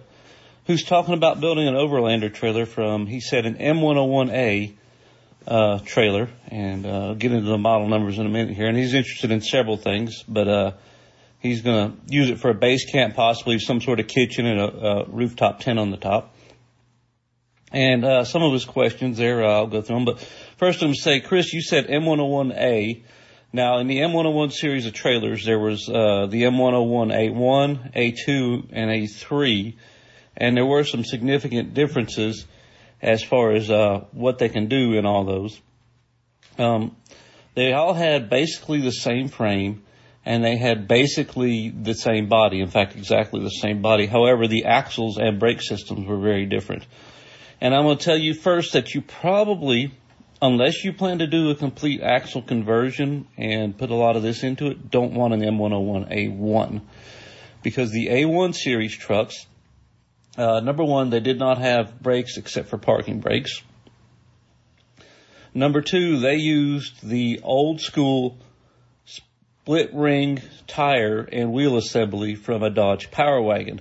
who's talking about building an overlander trailer from, he said, an M101A uh, trailer, and uh, get into the model numbers in a minute here. And he's interested in several things, but uh, he's going to use it for a base camp, possibly some sort of kitchen and a, a rooftop tent on the top. And uh, some of his questions there, uh, I'll go through them. But first, I'm going to say, Chris, you said M101A Now, in the M101 series of trailers, there was uh, the M101A1, A2, and A3, and there were some significant differences as far as uh, what they can do in all those. Um, they all had basically the same frame, and they had basically the same body. In fact, exactly the same body. However, the axles and brake systems were very different. And I'm going to tell you first that you probably unless you plan to do a complete axle conversion and put a lot of this into it, don't want an M101A1 because the A1 series trucks, uh, number one, they did not have brakes except for parking brakes. Number two, they used the old school split ring tire and wheel assembly from a Dodge Power Wagon.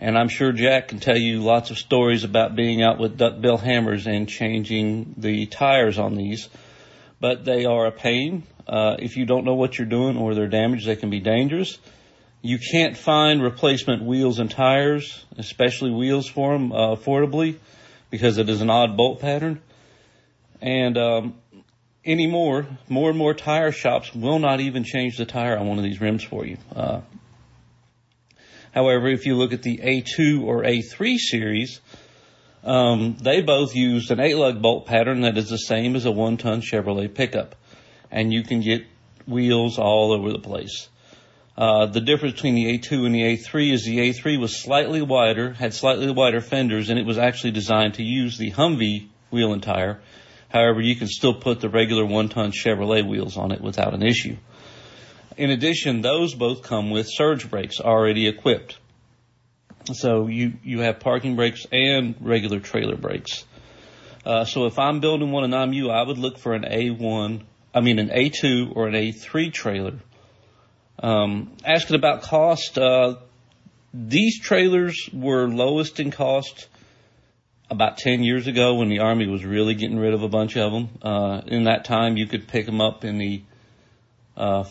And I'm sure Jack can tell you lots of stories about being out with duckbill hammers and changing the tires on these. But they are a pain. Uh, if you don't know what you're doing or they're damaged, they can be dangerous. You can't find replacement wheels and tires, especially wheels for them, uh, affordably because it is an odd bolt pattern. And, um, anymore, more and more tire shops will not even change the tire on one of these rims for you. Uh, However, if you look at the A2 or A3 series, um, they both use an eight lug bolt pattern that is the same as a one ton Chevrolet pickup. And you can get wheels all over the place. Uh, the difference between the A2 and the A3 is the A3 was slightly wider, had slightly wider fenders, and it was actually designed to use the Humvee wheel and tire. However, you can still put the regular one ton Chevrolet wheels on it without an issue. In addition, those both come with surge brakes already equipped. So you, you have parking brakes and regular trailer brakes. Uh, so if I'm building one I'm you, I would look for an A1, I mean an A2 or an A3 trailer. Um, asking about cost, uh, these trailers were lowest in cost about 10 years ago when the Army was really getting rid of a bunch of them. Uh, in that time, you could pick them up in the uh,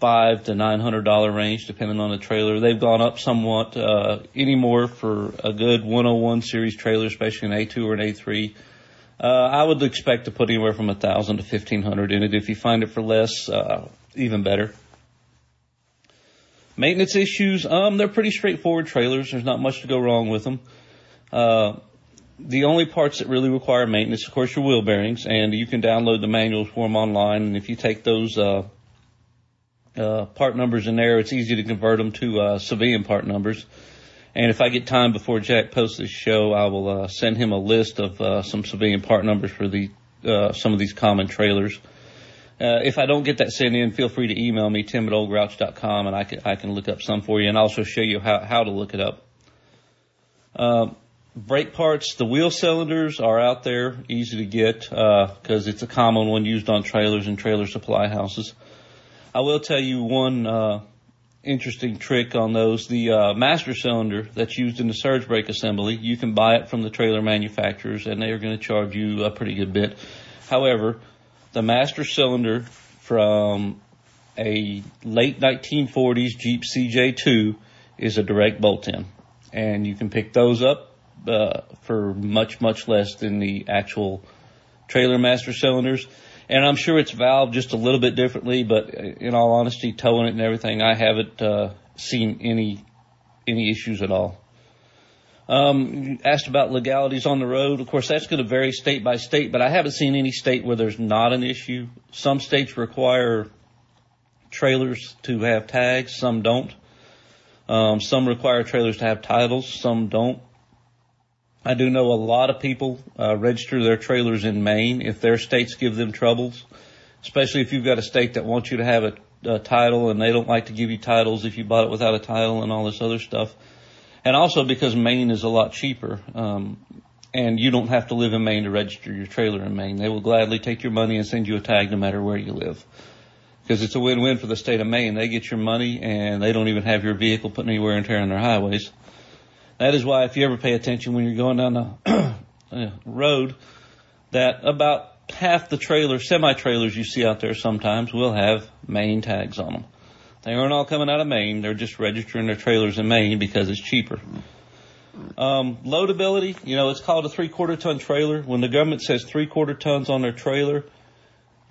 five to nine hundred dollar range, depending on the trailer. They've gone up somewhat uh, anymore for a good 101 series trailer, especially an A2 or an A3. Uh, I would expect to put anywhere from a thousand to fifteen hundred in it. If you find it for less, uh, even better. Maintenance issues, um, they're pretty straightforward trailers. There's not much to go wrong with them. Uh, the only parts that really require maintenance, of course, your wheel bearings, and you can download the manuals for them online. And if you take those uh, uh, part numbers in there. It's easy to convert them to uh, civilian part numbers. And if I get time before Jack posts this show, I will uh, send him a list of uh, some civilian part numbers for the uh, some of these common trailers. Uh, if I don't get that sent in, feel free to email me, tim at oldgrouch.com, and I can, I can look up some for you and also show you how, how to look it up. Brake parts, the wheel cylinders are out there, easy to get, because it's a common one used on trailers and trailer supply houses. I will tell you one uh, interesting trick on those. The uh, master cylinder that's used in the surge brake assembly, you can buy it from the trailer manufacturers, and they are going to charge you a pretty good bit. However, the master cylinder from a late 1940s Jeep CJ2 is a direct bolt-in, and you can pick those up uh, for much much less than the actual trailer master cylinders. And I'm sure it's valved just a little bit differently, but in all honesty, towing it and everything, I haven't uh, seen any any issues at all. Um, asked about legalities on the road. Of course, that's going to vary state by state, but I haven't seen any state where there's not an issue. Some states require trailers to have tags, some don't. Um, some require trailers to have titles, some don't. I do know a lot of people uh, register their trailers in Maine if their states give them troubles, especially if you've got a state that wants you to have a, a title and they don't like to give you titles if you bought it without a title and all this other stuff. And also because Maine is a lot cheaper, um, and you don't have to live in Maine to register your trailer in Maine. They will gladly take your money and send you a tag no matter where you live. Because it's a win-win for the state of Maine. They get your money and they don't even have your vehicle put anywhere and tear on their highways. That is why if you ever pay attention when you're going down uh, [CLEARS THROAT] road, that about half the trailers, semi-trailers you see out there sometimes will have Maine tags on them. They aren't all coming out of Maine. They're just registering their trailers in Maine because it's cheaper. Um, loadability, you know, it's called a three quarter ton trailer. When the government says three quarter tons on their trailer,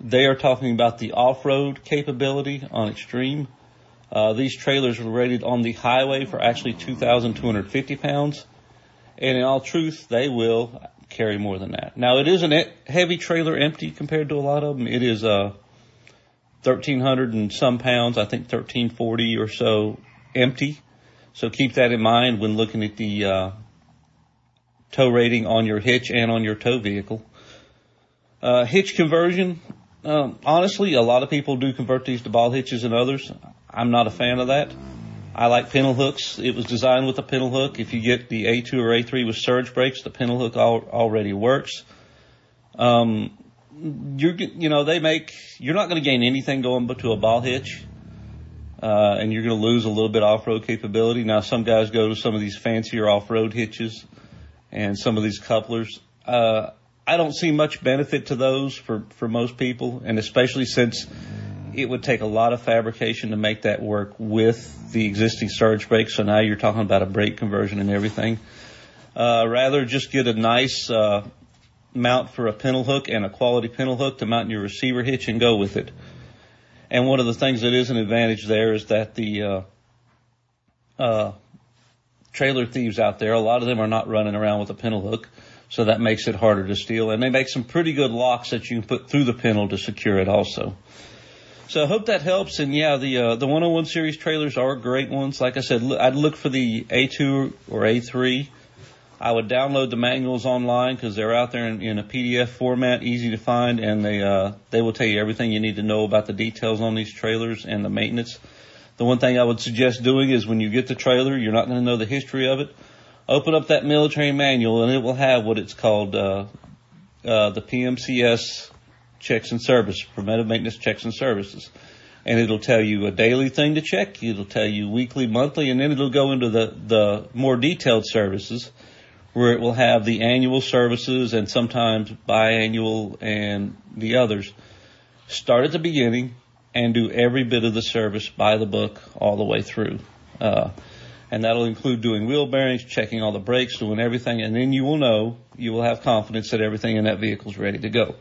They are talking about the off-road capability on Extreme. Uh, these trailers were rated on the highway for actually 2,250 pounds. And in all truth, they will carry more than that. Now it is a heavy trailer empty compared to a lot of them. It is, uh, 1300 and some pounds, I think 1340 or so empty. So keep that in mind when looking at the, uh, tow rating on your hitch and on your tow vehicle. Uh, hitch conversion, um, honestly, a lot of people do convert these to ball hitches and others. I'm not a fan of that. I like pintle hooks. It was designed with a pintle hook. If you get the A2 or A3 with surge brakes, the pintle hook al- already works. Um, you're, you know, they make, you're not going to gain anything going but to a ball hitch. Uh, and you're going to lose a little bit off-road capability. Now, some guys go to some of these fancier off-road hitches and some of these couplers. Uh, I don't see much benefit to those for, for most people, and especially since it would take a lot of fabrication to make that work with the existing surge brake. So now you're talking about a brake conversion and everything. Uh, rather just get a nice, uh, mount for a pintle hook and a quality pintle hook to mount your receiver hitch and go with it. And one of the things that is an advantage there is that the, uh, uh, trailer thieves out there, a lot of them are not running around with a pintle hook. So that makes it harder to steal. And they make some pretty good locks that you can put through the pintle to secure it also. So I hope that helps. And yeah, the uh, the 101 series trailers are great ones. Like I said, I'd look for the A2 or A3. I would download the manuals online because they're out there in, in, a PDF format, easy to find, and they uh, they will tell you everything you need to know about the details on these trailers and the maintenance. The one thing I would suggest doing is when you get the trailer, you're not going to know the history of it. Open up that military manual, and it will have what it's called uh, uh, the PMCS checks and service, preventive maintenance checks and services. And it'll tell you a daily thing to check. It'll tell you weekly, monthly, and then it'll go into the, the more detailed services where it will have the annual services and sometimes biannual and the others. Start at the beginning and do every bit of the service by the book all the way through. Uh, and that'll include doing wheel bearings, checking all the brakes, doing everything, and then you will know, you will have confidence that everything in that vehicle is ready to go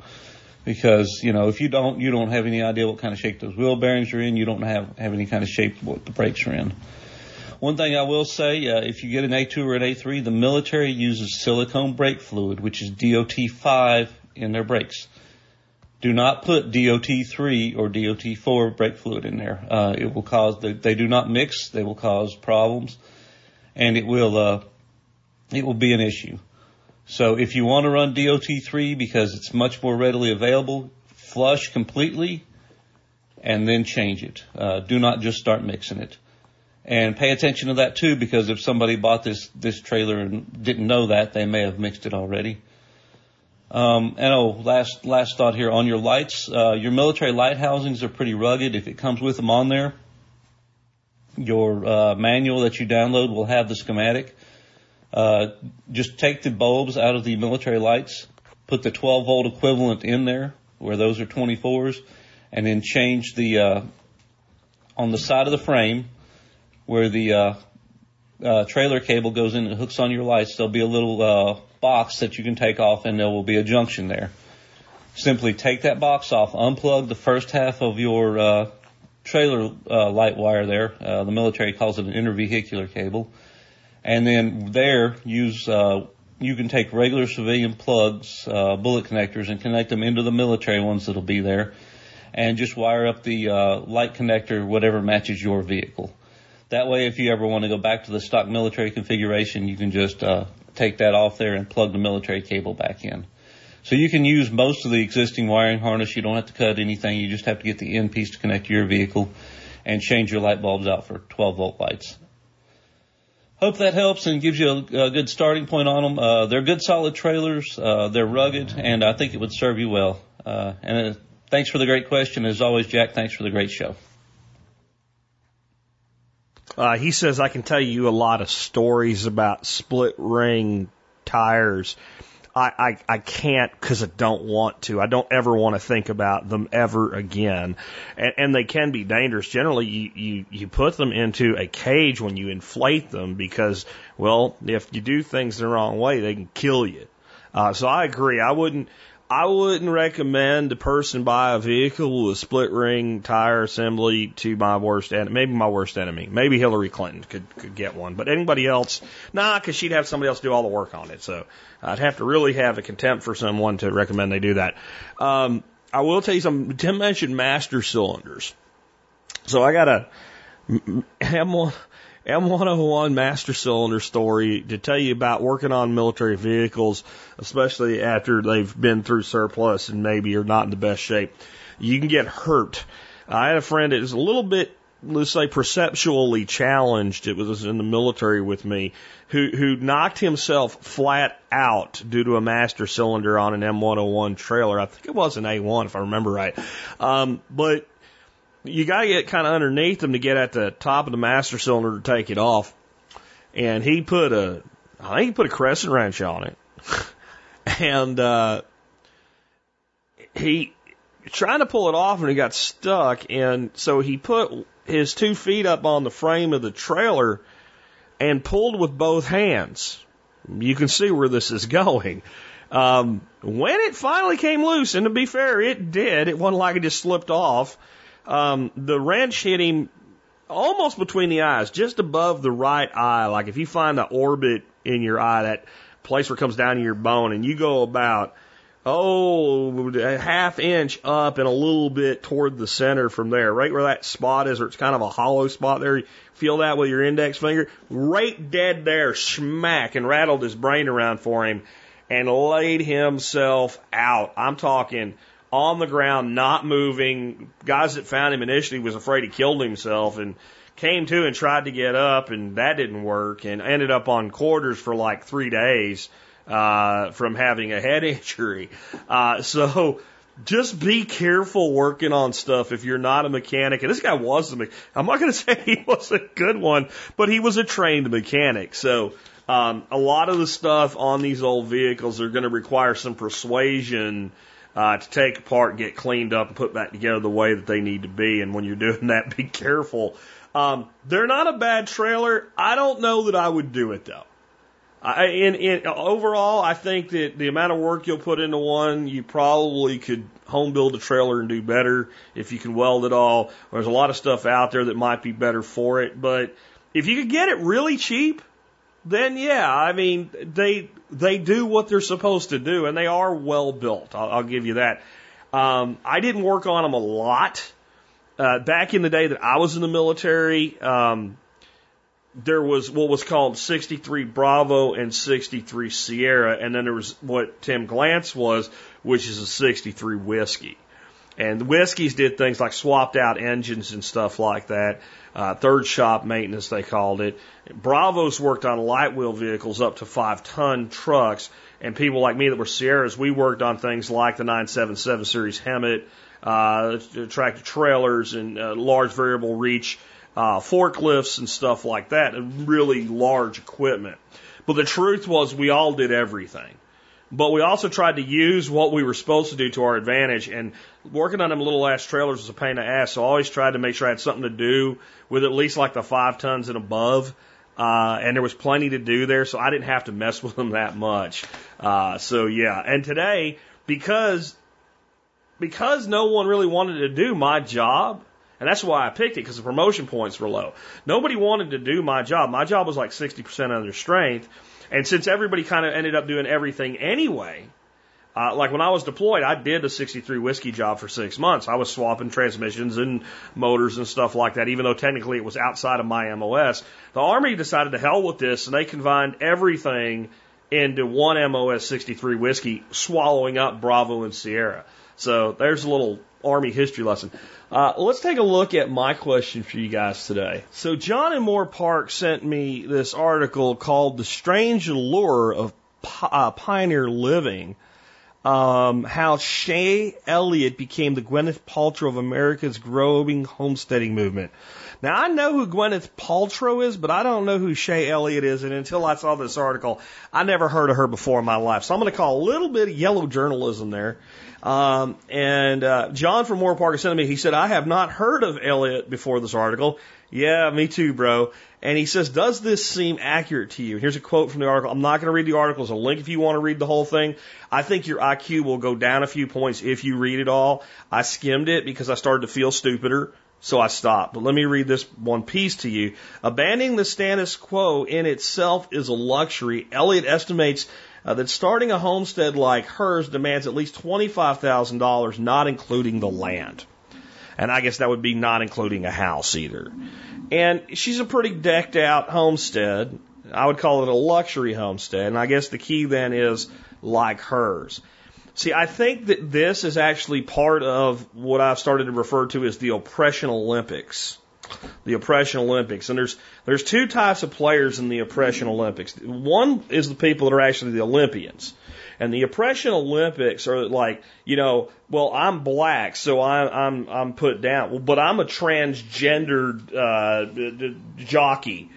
because you know if you don't you don't have any idea what kind of shape those wheel bearings are in you don't have have any kind of shape what the brakes are in. One thing I will say uh, if you get an A2 or an A3 the military uses silicone brake fluid which is DOT5 in their brakes. Do not put DOT3 or DOT4 brake fluid in there. Uh, it will cause they, they do not mix they will cause problems and it will uh, it will be an issue so if you want to run DOT3 because it's much more readily available, flush completely and then change it. Uh, do not just start mixing it. And pay attention to that too because if somebody bought this, this trailer and didn't know that, they may have mixed it already. Um, and oh, last, last thought here on your lights. Uh, your military light housings are pretty rugged. If it comes with them on there, your, uh, manual that you download will have the schematic. Uh, just take the bulbs out of the military lights, put the 12 volt equivalent in there where those are 24s, and then change the uh, on the side of the frame where the uh, uh, trailer cable goes in and hooks on your lights. There'll be a little uh, box that you can take off, and there will be a junction there. Simply take that box off, unplug the first half of your uh, trailer uh, light wire there. Uh, the military calls it an intervehicular cable and then there use uh, you can take regular civilian plugs, uh, bullet connectors, and connect them into the military ones that'll be there, and just wire up the uh, light connector whatever matches your vehicle. That way, if you ever want to go back to the stock military configuration, you can just uh, take that off there and plug the military cable back in. So you can use most of the existing wiring harness. You don't have to cut anything. You just have to get the end piece to connect to your vehicle and change your light bulbs out for 12 volt lights. Hope that helps and gives you a, a good starting point on them. Uh, they're good, solid trailers. Uh, they're rugged, and I think it would serve you well. Uh, and uh, thanks for the great question. As always, Jack, thanks for the great show. Uh, he says I can tell you a lot of stories about split ring tires I, I, I can't because I don't want to. I don't ever want to think about them ever again. And, and they can be dangerous. Generally, you, you, you put them into a cage when you inflate them because, well, if you do things the wrong way, they can kill you. Uh, so I agree. I wouldn't, I wouldn't recommend a person buy a vehicle with a split ring tire assembly to my worst enemy. Maybe my worst enemy. Maybe Hillary Clinton could, could get one. But anybody else, nah, because she'd have somebody else do all the work on it. So I'd have to really have a contempt for someone to recommend they do that. Um, I will tell you something. Tim mentioned master cylinders. So I got a M1, M101 master cylinder story to tell you about working on military vehicles, especially after they've been through surplus and maybe are not in the best shape. You can get hurt. I had a friend that is a little bit, let's say, perceptually challenged. It was in the military with me, who who knocked himself flat out due to a master cylinder on an M101 trailer. I think it was an A1 if I remember right. Um, but you got to get kind of underneath them to get at the top of the master cylinder to take it off. And he put a, I think he put a crescent wrench on it. [LAUGHS] and, uh, he trying to pull it off and he got stuck. And so he put his two feet up on the frame of the trailer and pulled with both hands. You can see where this is [LAUGHS] going. Um, when it finally came loose, and to be fair, it did. It wasn't like it just slipped off um, the wrench hit him almost between the eyes, just above the right eye. Like if you find the orbit in your eye, that place where it comes down to your bone, and you go about oh a half inch up and a little bit toward the center from there, right where that spot is, or it's kind of a hollow spot there. Feel that with your index finger, right dead there, smack, and rattled his brain around for him, and laid himself out. I'm talking on the ground, not moving. Guys that found him initially was afraid he killed himself and came to and tried to get up and that didn't work and ended up on quarters for like three days, uh, from having a head [LAUGHS] injury. Uh, so just be careful working on stuff if you're not a mechanic. And this guy was a mechanic. I'm not going [LAUGHS] to say he was a good one, but he was a trained mechanic. So, um, a lot of the stuff on these old vehicles are going to require some persuasion uh, to take apart, get cleaned up, and put back together the way that they need to be. And when you're [LAUGHS] doing that, be careful. Um, they're not a bad trailer. I don't know that I would do it though. I, in, in overall, I think that the amount of work you'll put into one, you probably could home build a trailer and do better if you can weld it all. There's a lot of stuff out there that might be better for it, but if you could get it really cheap, then yeah, I mean they they do what they're supposed to do, and they are well built. I'll, I'll give you that. Um, I didn't work on them a lot uh, back in the day that I was in the military. Um, there was what was called 63 Bravo and 63 Sierra, and then there was what Tim Glantz was, which is a 63 Whiskey. And the whiskeys did things like swapped out engines and stuff like that. Uh, third shop maintenance, they called it. Bravos worked on light wheel vehicles up to five ton trucks. And people like me that were Sierras, we worked on things like the 977 series HEMTT, uh, tractor trailers and uh, large variable reach, uh, forklifts and stuff like that. Really large equipment. But the truth was we all did everything. But we also tried to use what we were supposed to do to our advantage. And working on them little ass trailers was a pain in the ass. So I always tried to make sure I had something to do with at least like the five tons and above. Uh, and there was plenty to do there, so I didn't have to mess [LAUGHS] with them that much. Uh, so yeah, and today, because, because no one really wanted to do my job, and that's why I picked it, because the promotion points were low. Nobody wanted to do my job. My job was like 60% under strength, and since everybody kind of ended up doing everything anyway, uh, like when I was deployed, I did a 63 whiskey job for six months. I was swapping transmissions and motors and stuff like that, even though technically it was outside of my MOS. The Army decided to hell with this and they combined everything into one MOS 63 whiskey, swallowing up Bravo and Sierra. So there's a little Army history lesson. Uh, let's take a look at my question for you guys today. So John and Moore Park sent me this article called "The Strange Allure of uh, Pioneer Living." Um, how Shaye Elliott became the Gwyneth Paltrow of America's growing homesteading movement. Now I know who Gwyneth Paltrow is, but I don't know who Shaye Elliott is, and until I saw this article, I never heard of her before in my life. So I'm going to call a little bit of yellow journalism there um, and uh, John from Moore Park sent me. He said, "I have not heard of Elliott before this article." Yeah, me too, bro. And he says, Does this seem accurate to you? Here's a quote from the article. I'm not going to read the article. There's a link if you want to read the whole thing. I think your IQ will go down a few points if you read it all. I skimmed it because I started to feel stupider. So I stopped. But let me read this one piece to you. Abandoning the status quo in itself is a luxury. Elliott estimates uh, that starting a homestead like hers demands at least $25,000, not including the land. And I guess that would be not including a house either. And she's a pretty decked out homestead. I would call it a luxury homestead. And I guess the key then is like hers. See, I think that this is actually part of what I've started to refer to as the oppression Olympics. The oppression Olympics. And there's, there's two types of players in the oppression Olympics. One is the people that are actually the Olympians. And the oppression Olympics are like, you know, well, I'm black, so I'm I'm I'm put down. Well, but I'm a transgendered uh, jockey,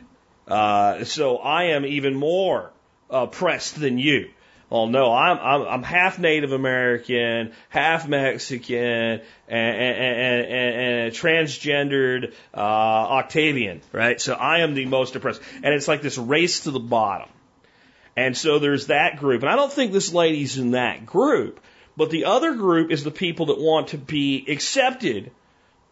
uh, so I am even more oppressed than you. Well, no, I'm I'm, I'm half Native American, half Mexican, and and, and, and, transgendered uh, Octavian, right? So I am the most oppressed, and it's like this race to the bottom. And so there's that group, and I don't think this lady's in that group, but the other group is the people that want to be accepted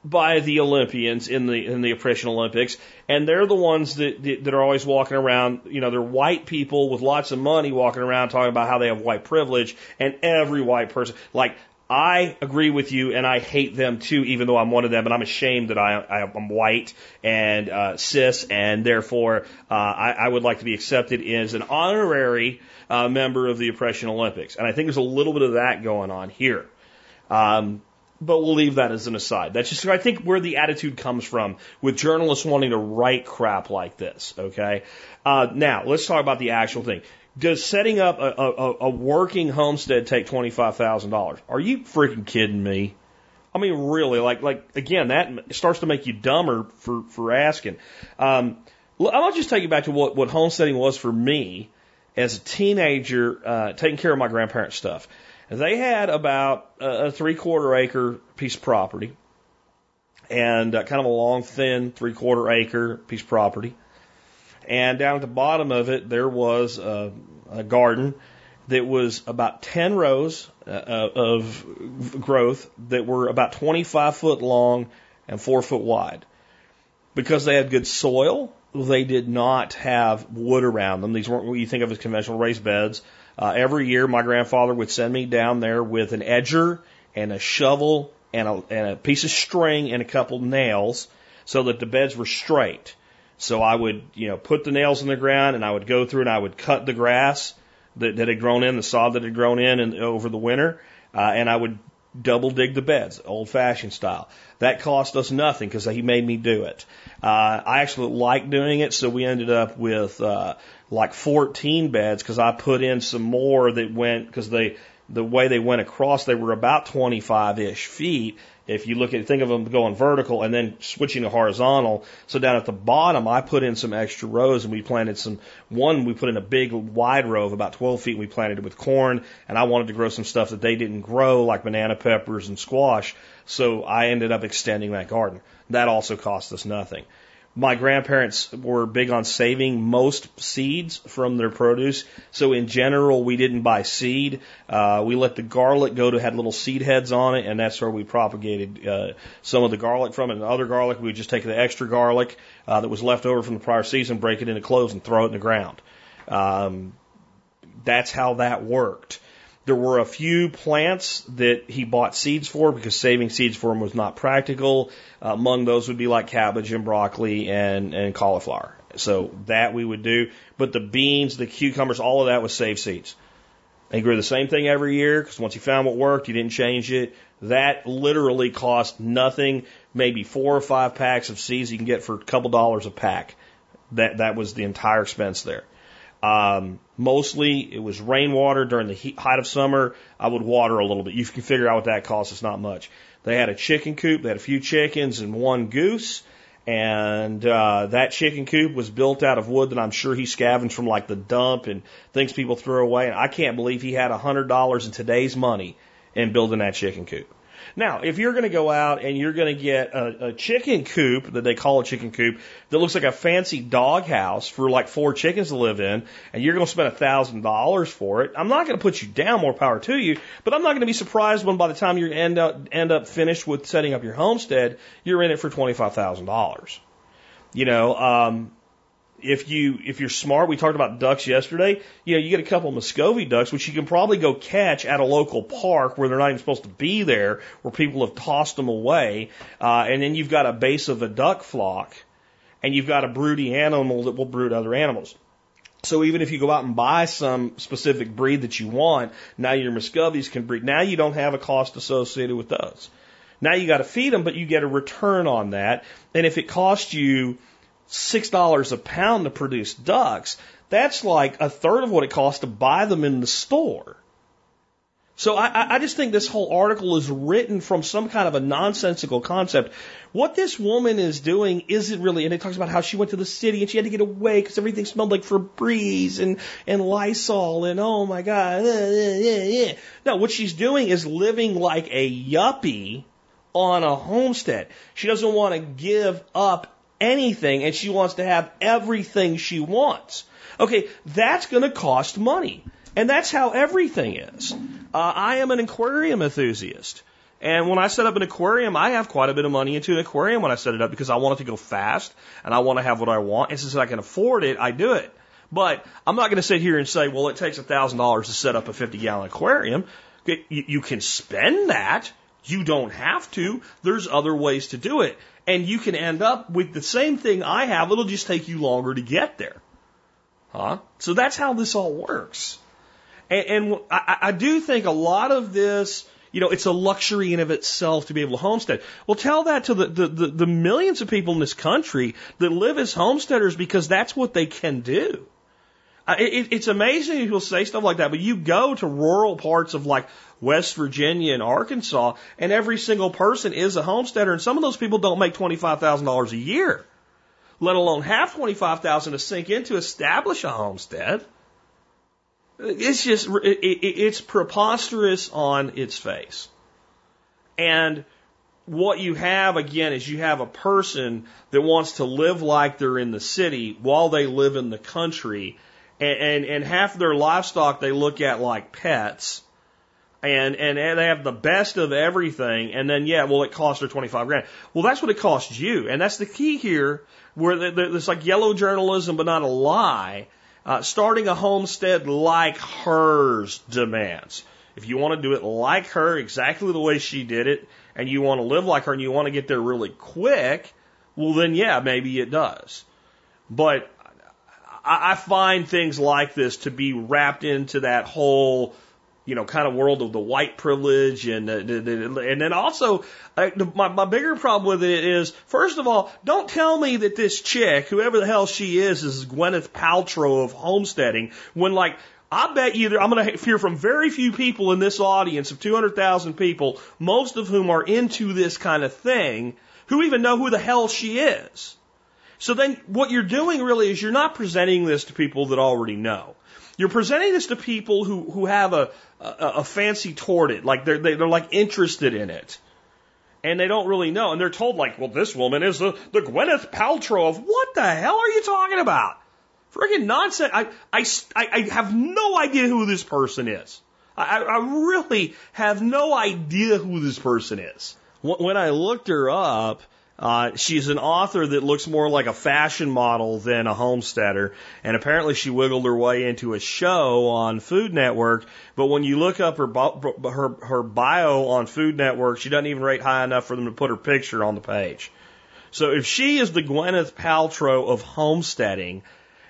by the Olympians in the in the oppression Olympics, and they're the ones that, that that are always walking around. You know, they're white people with lots of money walking around talking about how they have white privilege, and every white person, like I agree with you, and I hate them too, even though I'm one of them, and I'm ashamed that I, I am white and uh, cis, and therefore uh, I, I would like to be accepted as an honorary uh, member of the oppression Olympics, and I think there's a little bit of that going on here. Um, but we'll leave that as an aside. That's just, I think, where the attitude comes from with journalists wanting to write crap like this, okay? Uh, now, let's talk about the actual thing. Does setting up a, a, a working homestead take $25,000? Are you freaking kidding me? I mean, really, like, like, again, that starts to make you dumber for, for asking. Um, I'll just take you back to what, what homesteading was for me as a teenager, uh, taking care of my grandparents' stuff. They had about a three quarter acre piece of property and uh, kind of a long, thin three quarter acre piece of property. And down at the bottom of it, there was a, a garden that was about 10 rows uh, of growth that were about 25 foot long and four foot wide. Because they had good soil, they did not have wood around them. These weren't what you think of as conventional raised beds. Uh, every year, my grandfather would send me down there with an edger and a shovel and a, and a piece of string and a couple nails so that the beds were straight. So I would, you know, put the nails in the ground and I would go through and I would cut the grass that, that had grown in, the sod that had grown in and over the winter, uh, and I would double dig the beds, old fashioned style. That cost us nothing because he made me do it. Uh, I actually liked doing it, so we ended up with uh, like 14 beds because I put in some more that went because they the way they went across they were about 25 ish feet. If you look at think of them going vertical and then switching to horizontal, so down at the bottom I put in some extra rows and we planted some. One we put in a big wide row of about 12 feet. And we planted it with corn, and I wanted to grow some stuff that they didn't grow like banana peppers and squash. So I ended up extending that garden. That also cost us nothing my grandparents were big on saving most seeds from their produce. So in general, we didn't buy seed. Uh, we let the garlic go to had little seed heads on it, and that's where we propagated uh, some of the garlic from it. And other garlic, we would just take the extra garlic uh, that was left over from the prior season, break it into cloves, and throw it in the ground. Um, that's how that worked. There were a few plants that he bought seeds for because saving seeds for him was not practical. Uh, among those would be like cabbage and broccoli and, and cauliflower. So that we would do. But the beans, the cucumbers, all of that was save seeds. He grew the same thing every year because once he found what worked, he didn't change it. That literally cost nothing, maybe four or five packs of seeds you can get for a couple dollars a pack. That that was the entire expense there. Um, mostly it was rainwater during the heat, height of summer. I would water a little bit. You can figure out what that costs. It's not much. They had a chicken coop. They had a few chickens and one goose. And uh, that chicken coop was built out of wood that I'm sure he scavenged from like the dump and things people throw away. And I can't believe he had a hundred dollars in today's money in building that chicken coop. Now, if you're going to go out and you're going to get a, a chicken coop that they call a chicken coop that looks like a fancy dog house for like four chickens to live in, and you're going to spend a thousand dollars for it, I'm not going to put you down. More power to you, but I'm not going to be surprised when by the time you end up end up finished with setting up your homestead, you're in it for twenty five thousand dollars. You know, um, if you if you're smart, we talked about ducks yesterday. You know, you get a couple of Muscovy ducks, which you can probably go catch at a local park where they're not even supposed to be there, where people have tossed them away, uh, and then you've got a base of a duck flock, and you've got a broody animal that will brood other animals. So even if you go out and buy some specific breed that you want, now your Muscovies can breed. Now you don't have a cost associated with those. Now you got to feed them, but you get a return on that. And if it costs you six dollars a pound to produce ducks, that's like a third of what it costs to buy them in the store. So I, I just think this whole article is written from some kind of a nonsensical concept. What this woman is doing isn't really, and it talks about how she went to the city and she had to get away because everything smelled like Febreze and, and Lysol and oh my God. No, what she's doing is living like a yuppie on a homestead. She doesn't want to give up anything and she wants to have everything she wants. Okay, that's going to cost money. And that's how everything is. Uh, I am an aquarium enthusiast. And when I set up an aquarium, I have quite a bit of money into an aquarium when I set it up because I want it to go fast and I want to have what I want. And since I can afford it, I do it. But I'm not going to sit here and say, well, it takes a thousand dollars to set up a 50 gallon aquarium. You can spend that. You don't have to. There's other ways to do it and you can end up with the same thing I have. It'll just take you longer to get there. Huh? So that's how this all works. And, and I, I do think a lot of this, you know, it's a luxury in of itself to be able to homestead. Well, tell that to the, the, the, the millions of people in this country that live as homesteaders because that's what they can do. Uh, it, it's amazing people say stuff like that, but you go to rural parts of like West Virginia and Arkansas, and every single person is a homesteader, and some of those people don't make $25,000 a year, let alone have 25000 to sink in to establish a homestead. It's just, it, it, it's preposterous on its face. And what you have again is you have a person that wants to live like they're in the city while they live in the country and, and, and half their livestock they look at like pets and, and and they have the best of everything, and then yeah, well, it costs her twenty five grand. Well, that's what it costs you, and that's the key here, where it's like yellow journalism, but not a lie. Uh, starting a homestead like hers demands. If you want to do it like her, exactly the way she did it, and you want to live like her, and you want to get there really quick, well, then yeah, maybe it does. But I, I find things like this to be wrapped into that whole you know, kind of world of the white privilege and uh, and then also uh, my my bigger problem with it is first of all, don't tell me that this chick, whoever the hell she is, is Gwyneth Paltrow of homesteading when like I bet you I'm going to hear from very few people in this audience of 200,000 people, most of whom are into this kind of thing, who even know who the hell she is. So then what you're doing really is you're not presenting this to people that already know. You're presenting this to people who, who have a, a, a fancy toward it, like they're, they're like interested in it. And they don't really know. And they're told like, well, this woman is the, the Gwyneth Paltrow of what the hell are you talking about? Friggin' nonsense. I, I, I have no idea who this person is. I, I really have no idea who this person is. When I looked her up, uh, she's an author that looks more like a fashion model than a homesteader, and apparently she wiggled her way into a show on Food Network. But when you look up her her her bio on Food Network, she doesn't even rate high enough for them to put her picture on the page. So if she is the Gwyneth Paltrow of homesteading,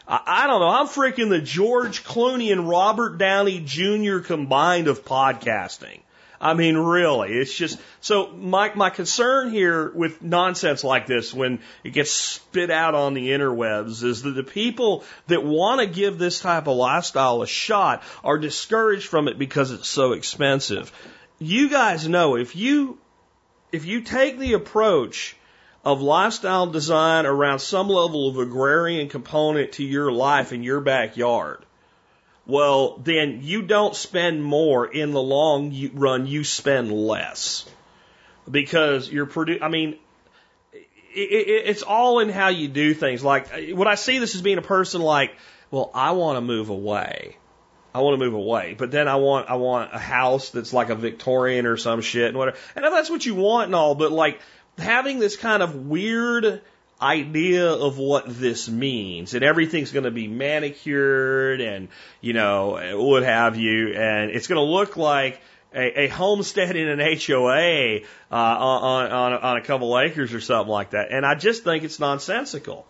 I, I don't know. I'm freaking the George Clooney and Robert Downey Jr. combined of podcasting. I mean, really, it's just so my my concern here with nonsense like this when it gets spit out on the interwebs is that the people that want to give this type of lifestyle a shot are discouraged from it because it's so expensive. You guys know if you if you take the approach of lifestyle design around some level of agrarian component to your life in your backyard, well, then you don't spend more in the long run, you spend less. because you're produ- I mean, it, it, it's all in how you do things. Like, when I see this as being a person like, well, I want to move away. I want to move away, but then I want I want a house that's like a Victorian or some shit and whatever. And that's what you want and all, but like having this kind of weird idea of what this means and everything's going to be manicured and you know what have you and it's going to look like a, a homestead in an HOA uh, on, on, on a couple acres or something like that. And I just think it's nonsensical.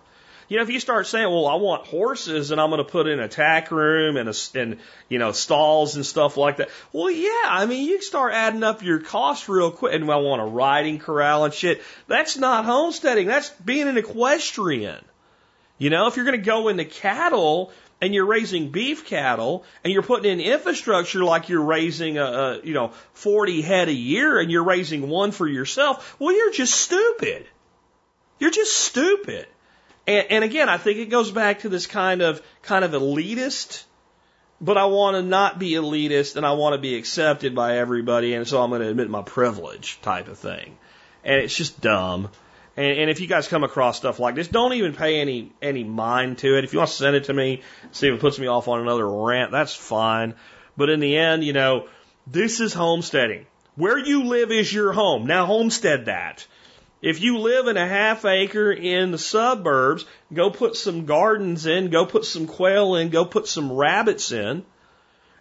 You know, if you start saying, well, I want horses and I'm going to put in a tack room and, a, and, you know, stalls and stuff like that. Well, yeah, I mean, you start adding up your costs real quick and I want a riding corral and shit. That's not homesteading. That's being an equestrian. You know, if you're going to go into cattle, and you're raising beef cattle and you're putting in infrastructure like you're raising a, a, you know 40 head a year and you're raising one for yourself well you're just stupid you're just stupid and, and again, I think it goes back to this kind of kind of elitist, but I want to not be elitist and I want to be accepted by everybody, and so I'm going to admit my privilege type of thing. And it's just dumb. And, and if you guys come across stuff like this, don't even pay any any mind to it. If you want to send it to me, see if it puts me off on another rant, that's fine. But in the end, you know, this is homesteading. Where you live is your home. Now homestead that. If you live in a half acre in the suburbs, go put some gardens in, go put some quail in, go put some rabbits in,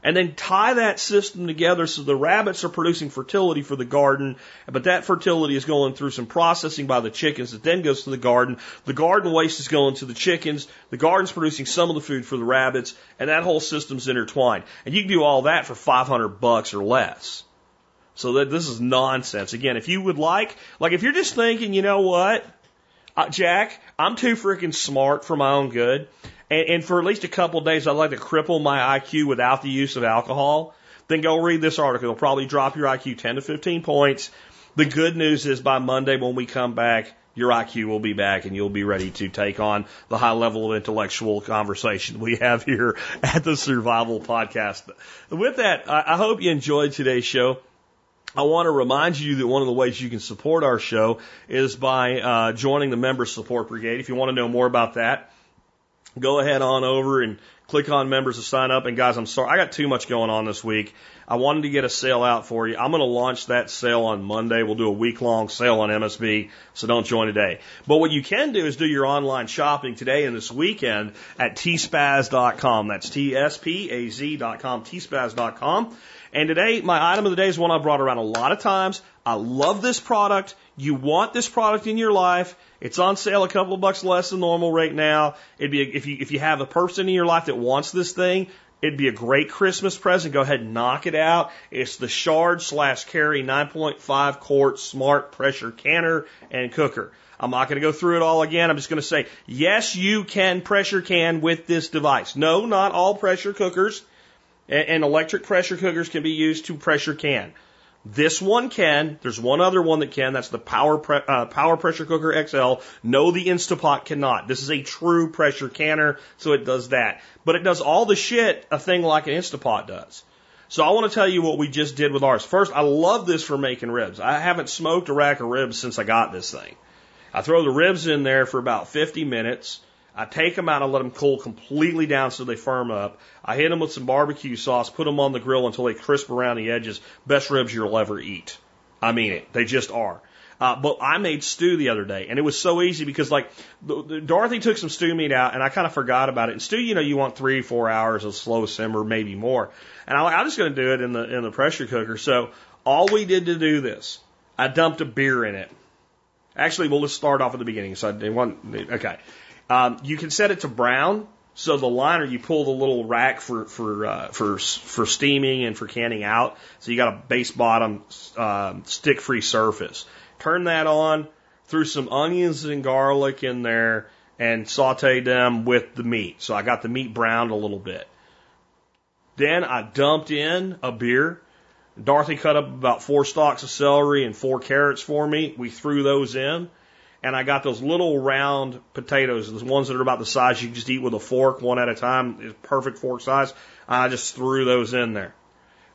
and then tie that system together so the rabbits are producing fertility for the garden, but that fertility is going through some processing by the chickens that then goes to the garden. The garden waste is going to the chickens, the garden's producing some of the food for the rabbits, and that whole system's intertwined. And you can do all that for 500 bucks or less. So that this is nonsense. Again, if you would like, like if you're just thinking, you know what, uh, Jack, I'm too freaking smart for my own good, and, and for at least a couple days, I'd like to cripple my IQ without the use of alcohol. Then go read this article. It'll probably drop your IQ 10 to 15 points. The good news is by Monday when we come back, your IQ will be back and you'll be ready to take on the high level of intellectual conversation we have here [LAUGHS] at the Survival Podcast. With that, I hope you enjoyed today's show. I want to remind you that one of the ways you can support our show is by uh, joining the Member Support Brigade. If you want to know more about that, go ahead on over and click on members to sign up. And guys, I'm sorry, I got too much going on this week. I wanted to get a sale out for you. I'm going to launch that sale on Monday. We'll do a week long sale on MSB, so don't join today. But what you can do is do your online shopping today and this weekend at tspaz.com. That's T-S-P-A-Z.com, tspaz.com. And today, my item of the day is one I've brought around a lot of times. I love this product. You want this product in your life. It's on sale a couple of bucks less than normal right now. It'd be if you if you have a person in your life that wants this thing, it'd be a great Christmas present. Go ahead and knock it out. It's the Chard slash Carey 9.5 quart smart pressure canner and cooker. I'm not going to go through it all again. I'm just going to say, yes, you can pressure can with this device. No, not all pressure cookers and electric pressure cookers can be used to pressure can. This one can. There's one other one that can. That's the Power pre- uh, Power Pressure Cooker XL. No, the Instapot cannot. This is a true pressure canner, so it does that. But it does all the shit a thing like an Instapot does. So I want to tell you what we just did with ours. First, I love this for making ribs. I haven't smoked a rack of ribs since I got this thing. I throw the ribs in there for about 50 minutes. I take them out and let them cool completely down so they firm up. I hit them with some barbecue sauce, put them on the grill until they crisp around the edges. Best ribs you'll ever eat. I mean it. They just are. Uh, but I made stew the other day, and it was so easy because like the, the, Dorothy took some stew meat out, and I kind of forgot about it. And stew, you know, you want three, four hours of slow simmer, maybe more. And I, I'm just going to do it in the in the pressure cooker. So all we did to do this, I dumped a beer in it. Actually, well, let's start off at the beginning. So I didn't want okay. Um, you can set it to brown. So the liner, you pull the little rack for for uh, for for steaming and for canning out. So you got a base bottom um, stick free surface. Turn that on, threw some onions and garlic in there, and sauteed them with the meat. So I got the meat browned a little bit. Then I dumped in a beer. Dorothy cut up about four stalks of celery and four carrots for me. We threw those in and I got those little round potatoes, the ones that are about the size you can just eat with a fork, one at a time, perfect fork size. I just threw those in there.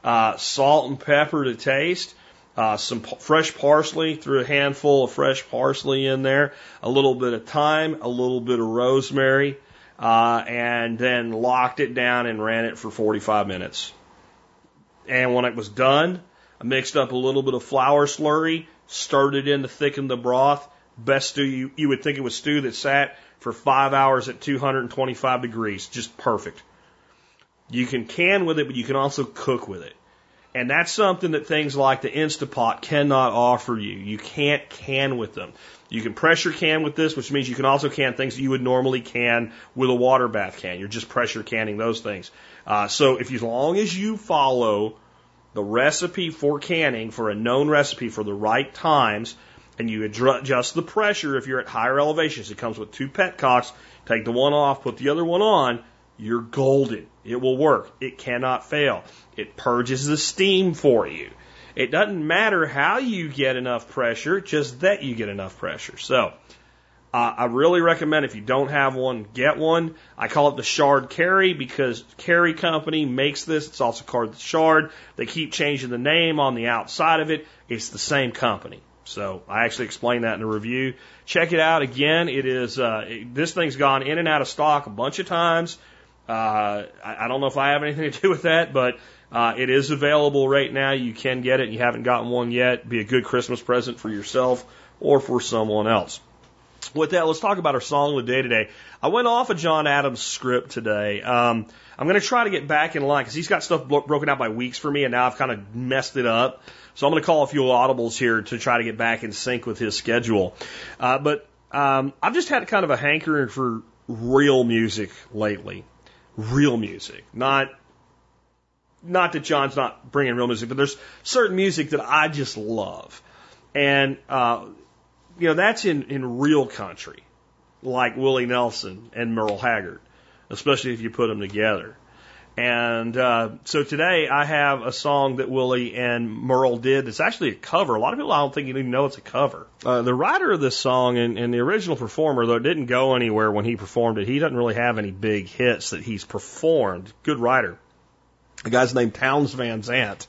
Uh, salt and pepper to taste. uh, some p- fresh parsley, threw a handful of fresh parsley in there, a little bit of thyme, a little bit of rosemary, uh, and then locked it down and ran it for 45 minutes. And when it was done, I mixed up a little bit of flour slurry, stirred it in to thicken the broth. Best stew you, you would think it was stew that sat for five hours at 225 degrees. Just perfect. You can can with it, but you can also cook with it. And that's something that things like the Instapot cannot offer you. You can't can with them. You can pressure can with this, which means you can also can things that you would normally can with a water bath can. You're just pressure canning those things. Uh, so if as long as you follow the recipe for canning for a known recipe for the right times, and you adjust the pressure if you're at higher elevations. It comes with two petcocks. Take the one off, put the other one on. You're golden. It will work. It cannot fail. It purges the steam for you. It doesn't matter how you get enough pressure, just that you get enough pressure. So, uh, I really recommend if you don't have one, get one. I call it the Chard Carey because Carey Company makes this. It's also called the Chard. They keep changing the name on the outside of it. It's the same company. So I actually explained that in the review. Check it out again. It is uh, this thing's gone in and out of stock a bunch of times. Uh, I, I don't know if I have anything [LAUGHS] to do with that, but uh, it is available right now. You can get it. You haven't gotten one yet. Be a good Christmas present for yourself or for someone else. With that, let's talk about our song of the day today. I went off of John Adams' script today. Um, I'm going to try to get back in line because he's got stuff broken out by weeks for me, and now I've kind of messed it up. So I'm going to call a few audibles here to try to get back in sync with his schedule. Uh, but um, I've just had kind of a hankering for real music lately. Real music, not not that John's not bringing real music, but there's certain music that I just love, and uh, you know that's in in real country, like Willie Nelson and Merle Haggard, especially if you put them together. And uh, so today I have a song that Willie and Merle did. It's actually a cover. A lot of people I don't think even know it's a cover. Uh, the writer of this song and, and the original performer, though, it didn't go anywhere when he performed it. He doesn't really have any big hits that he's performed. Good writer. The guy's named Townes Van Zandt.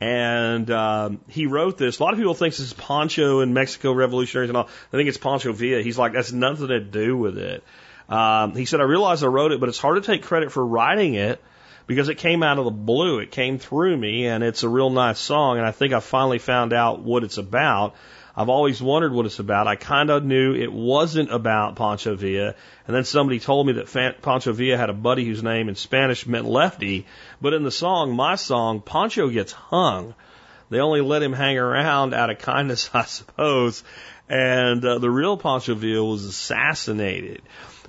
And um, he wrote this. A lot of people think this is Pancho and Mexico revolutionaries and all. I think it's Pancho Villa. He's like, that's nothing to do with it. Um, he said, I realize I wrote it, but it's hard to take credit for writing it because it came out of the blue. It came through me, and it's a real nice song. And I think I finally found out what it's about. I've always wondered what it's about. I kind of knew it wasn't about Pancho Villa. And then somebody told me that Pancho Villa had a buddy whose name in Spanish meant lefty. But in the song, my song, Pancho gets hung. They only let him hang around out of kindness, [LAUGHS] I suppose. And uh, the real Pancho Villa was assassinated.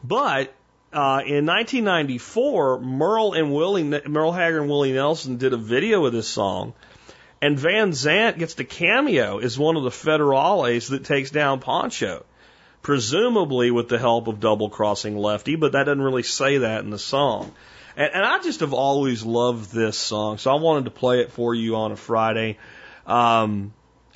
But uh, in 1994, Merle and Willie, Merle Haggard and Willie Nelson did a video of this song, and Van Zandt gets the cameo as one of the federales that takes down Pancho, presumably with the help of double crossing Lefty, but that doesn't really say that in the song. And, and I just have always loved this song, so I wanted to play it for you on a Friday. Um,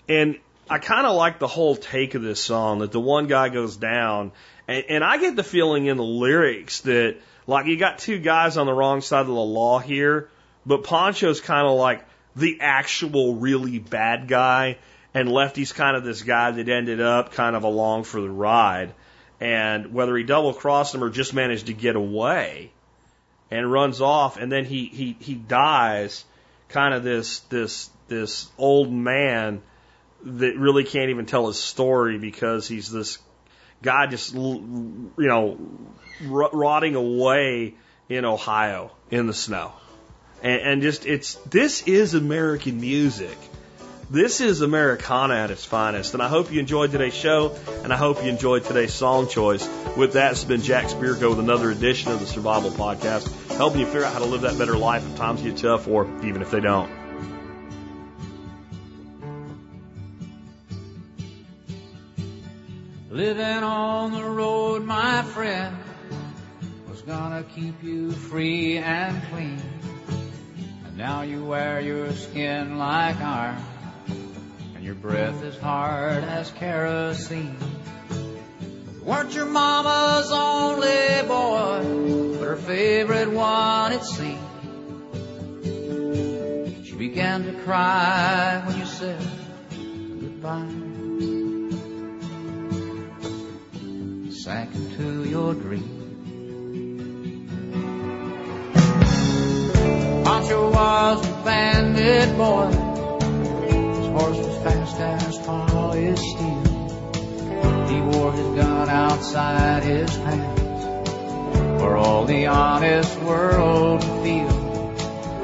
and I kind of like the whole take of this song that the one guy goes down and, and I get the feeling in the lyrics that, like, you got two guys on the wrong side of the law here, but Pancho's kind of like the actual really bad guy, and Lefty's kind of this guy that ended up kind of along for the ride. And whether he double crossed him or just managed to get away and runs off, and then he, he, he dies, kind of this, this, this old man that really can't even tell his story because he's this guy just, you know, rotting away in Ohio in the snow. And, and just, it's, this is American music. This is Americana at its finest. And I hope you enjoyed today's show, and I hope you enjoyed today's song choice. With that, it's been Jack Spirko with another edition of the Survival Podcast, helping you figure out how to live that better life if times get tough or even if they don't. Living on the road, my friend, was gonna keep you free and clean. Now you wear your skin like iron, and your breath is hard as kerosene. You weren't your mama's only boy, but her favorite one, it seemed. She began to cry when you said, goodbye. Sank into your dream. Pancho was a bandit boy. His horse was fast as polished steel. He wore his gun outside his pants for all the honest world to feel.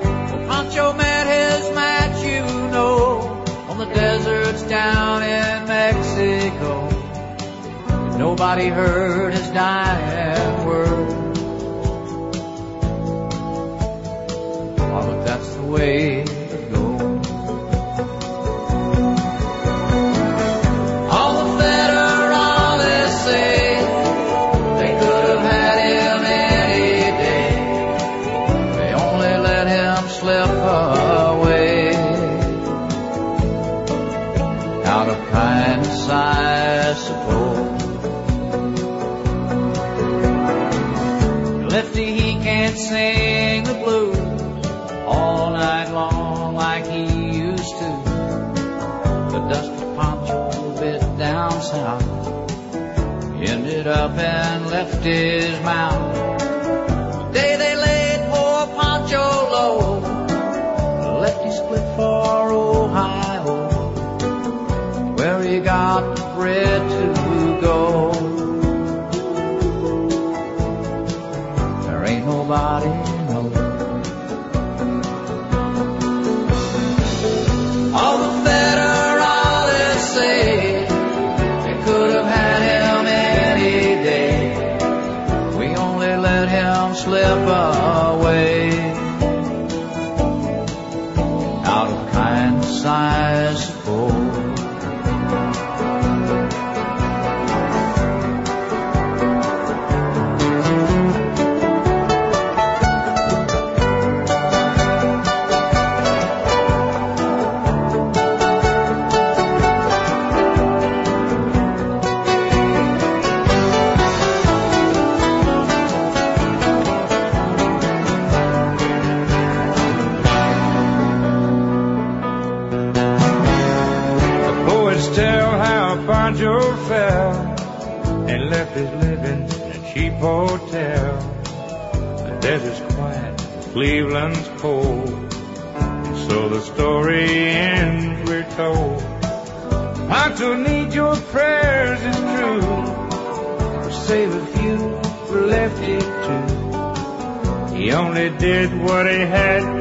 Well, Pancho met his match, you know, on the deserts down in Mexico. And nobody heard his dying but down south ended up and left his mouth. The day they laid poor Pancho low, Lefty split for Ohio, where he got the bread to go. There ain't nobody Cleveland's cold. So the story ends, we're told. Pancho need your prayers, it's true. Save a few for Lefty too. He only did what he had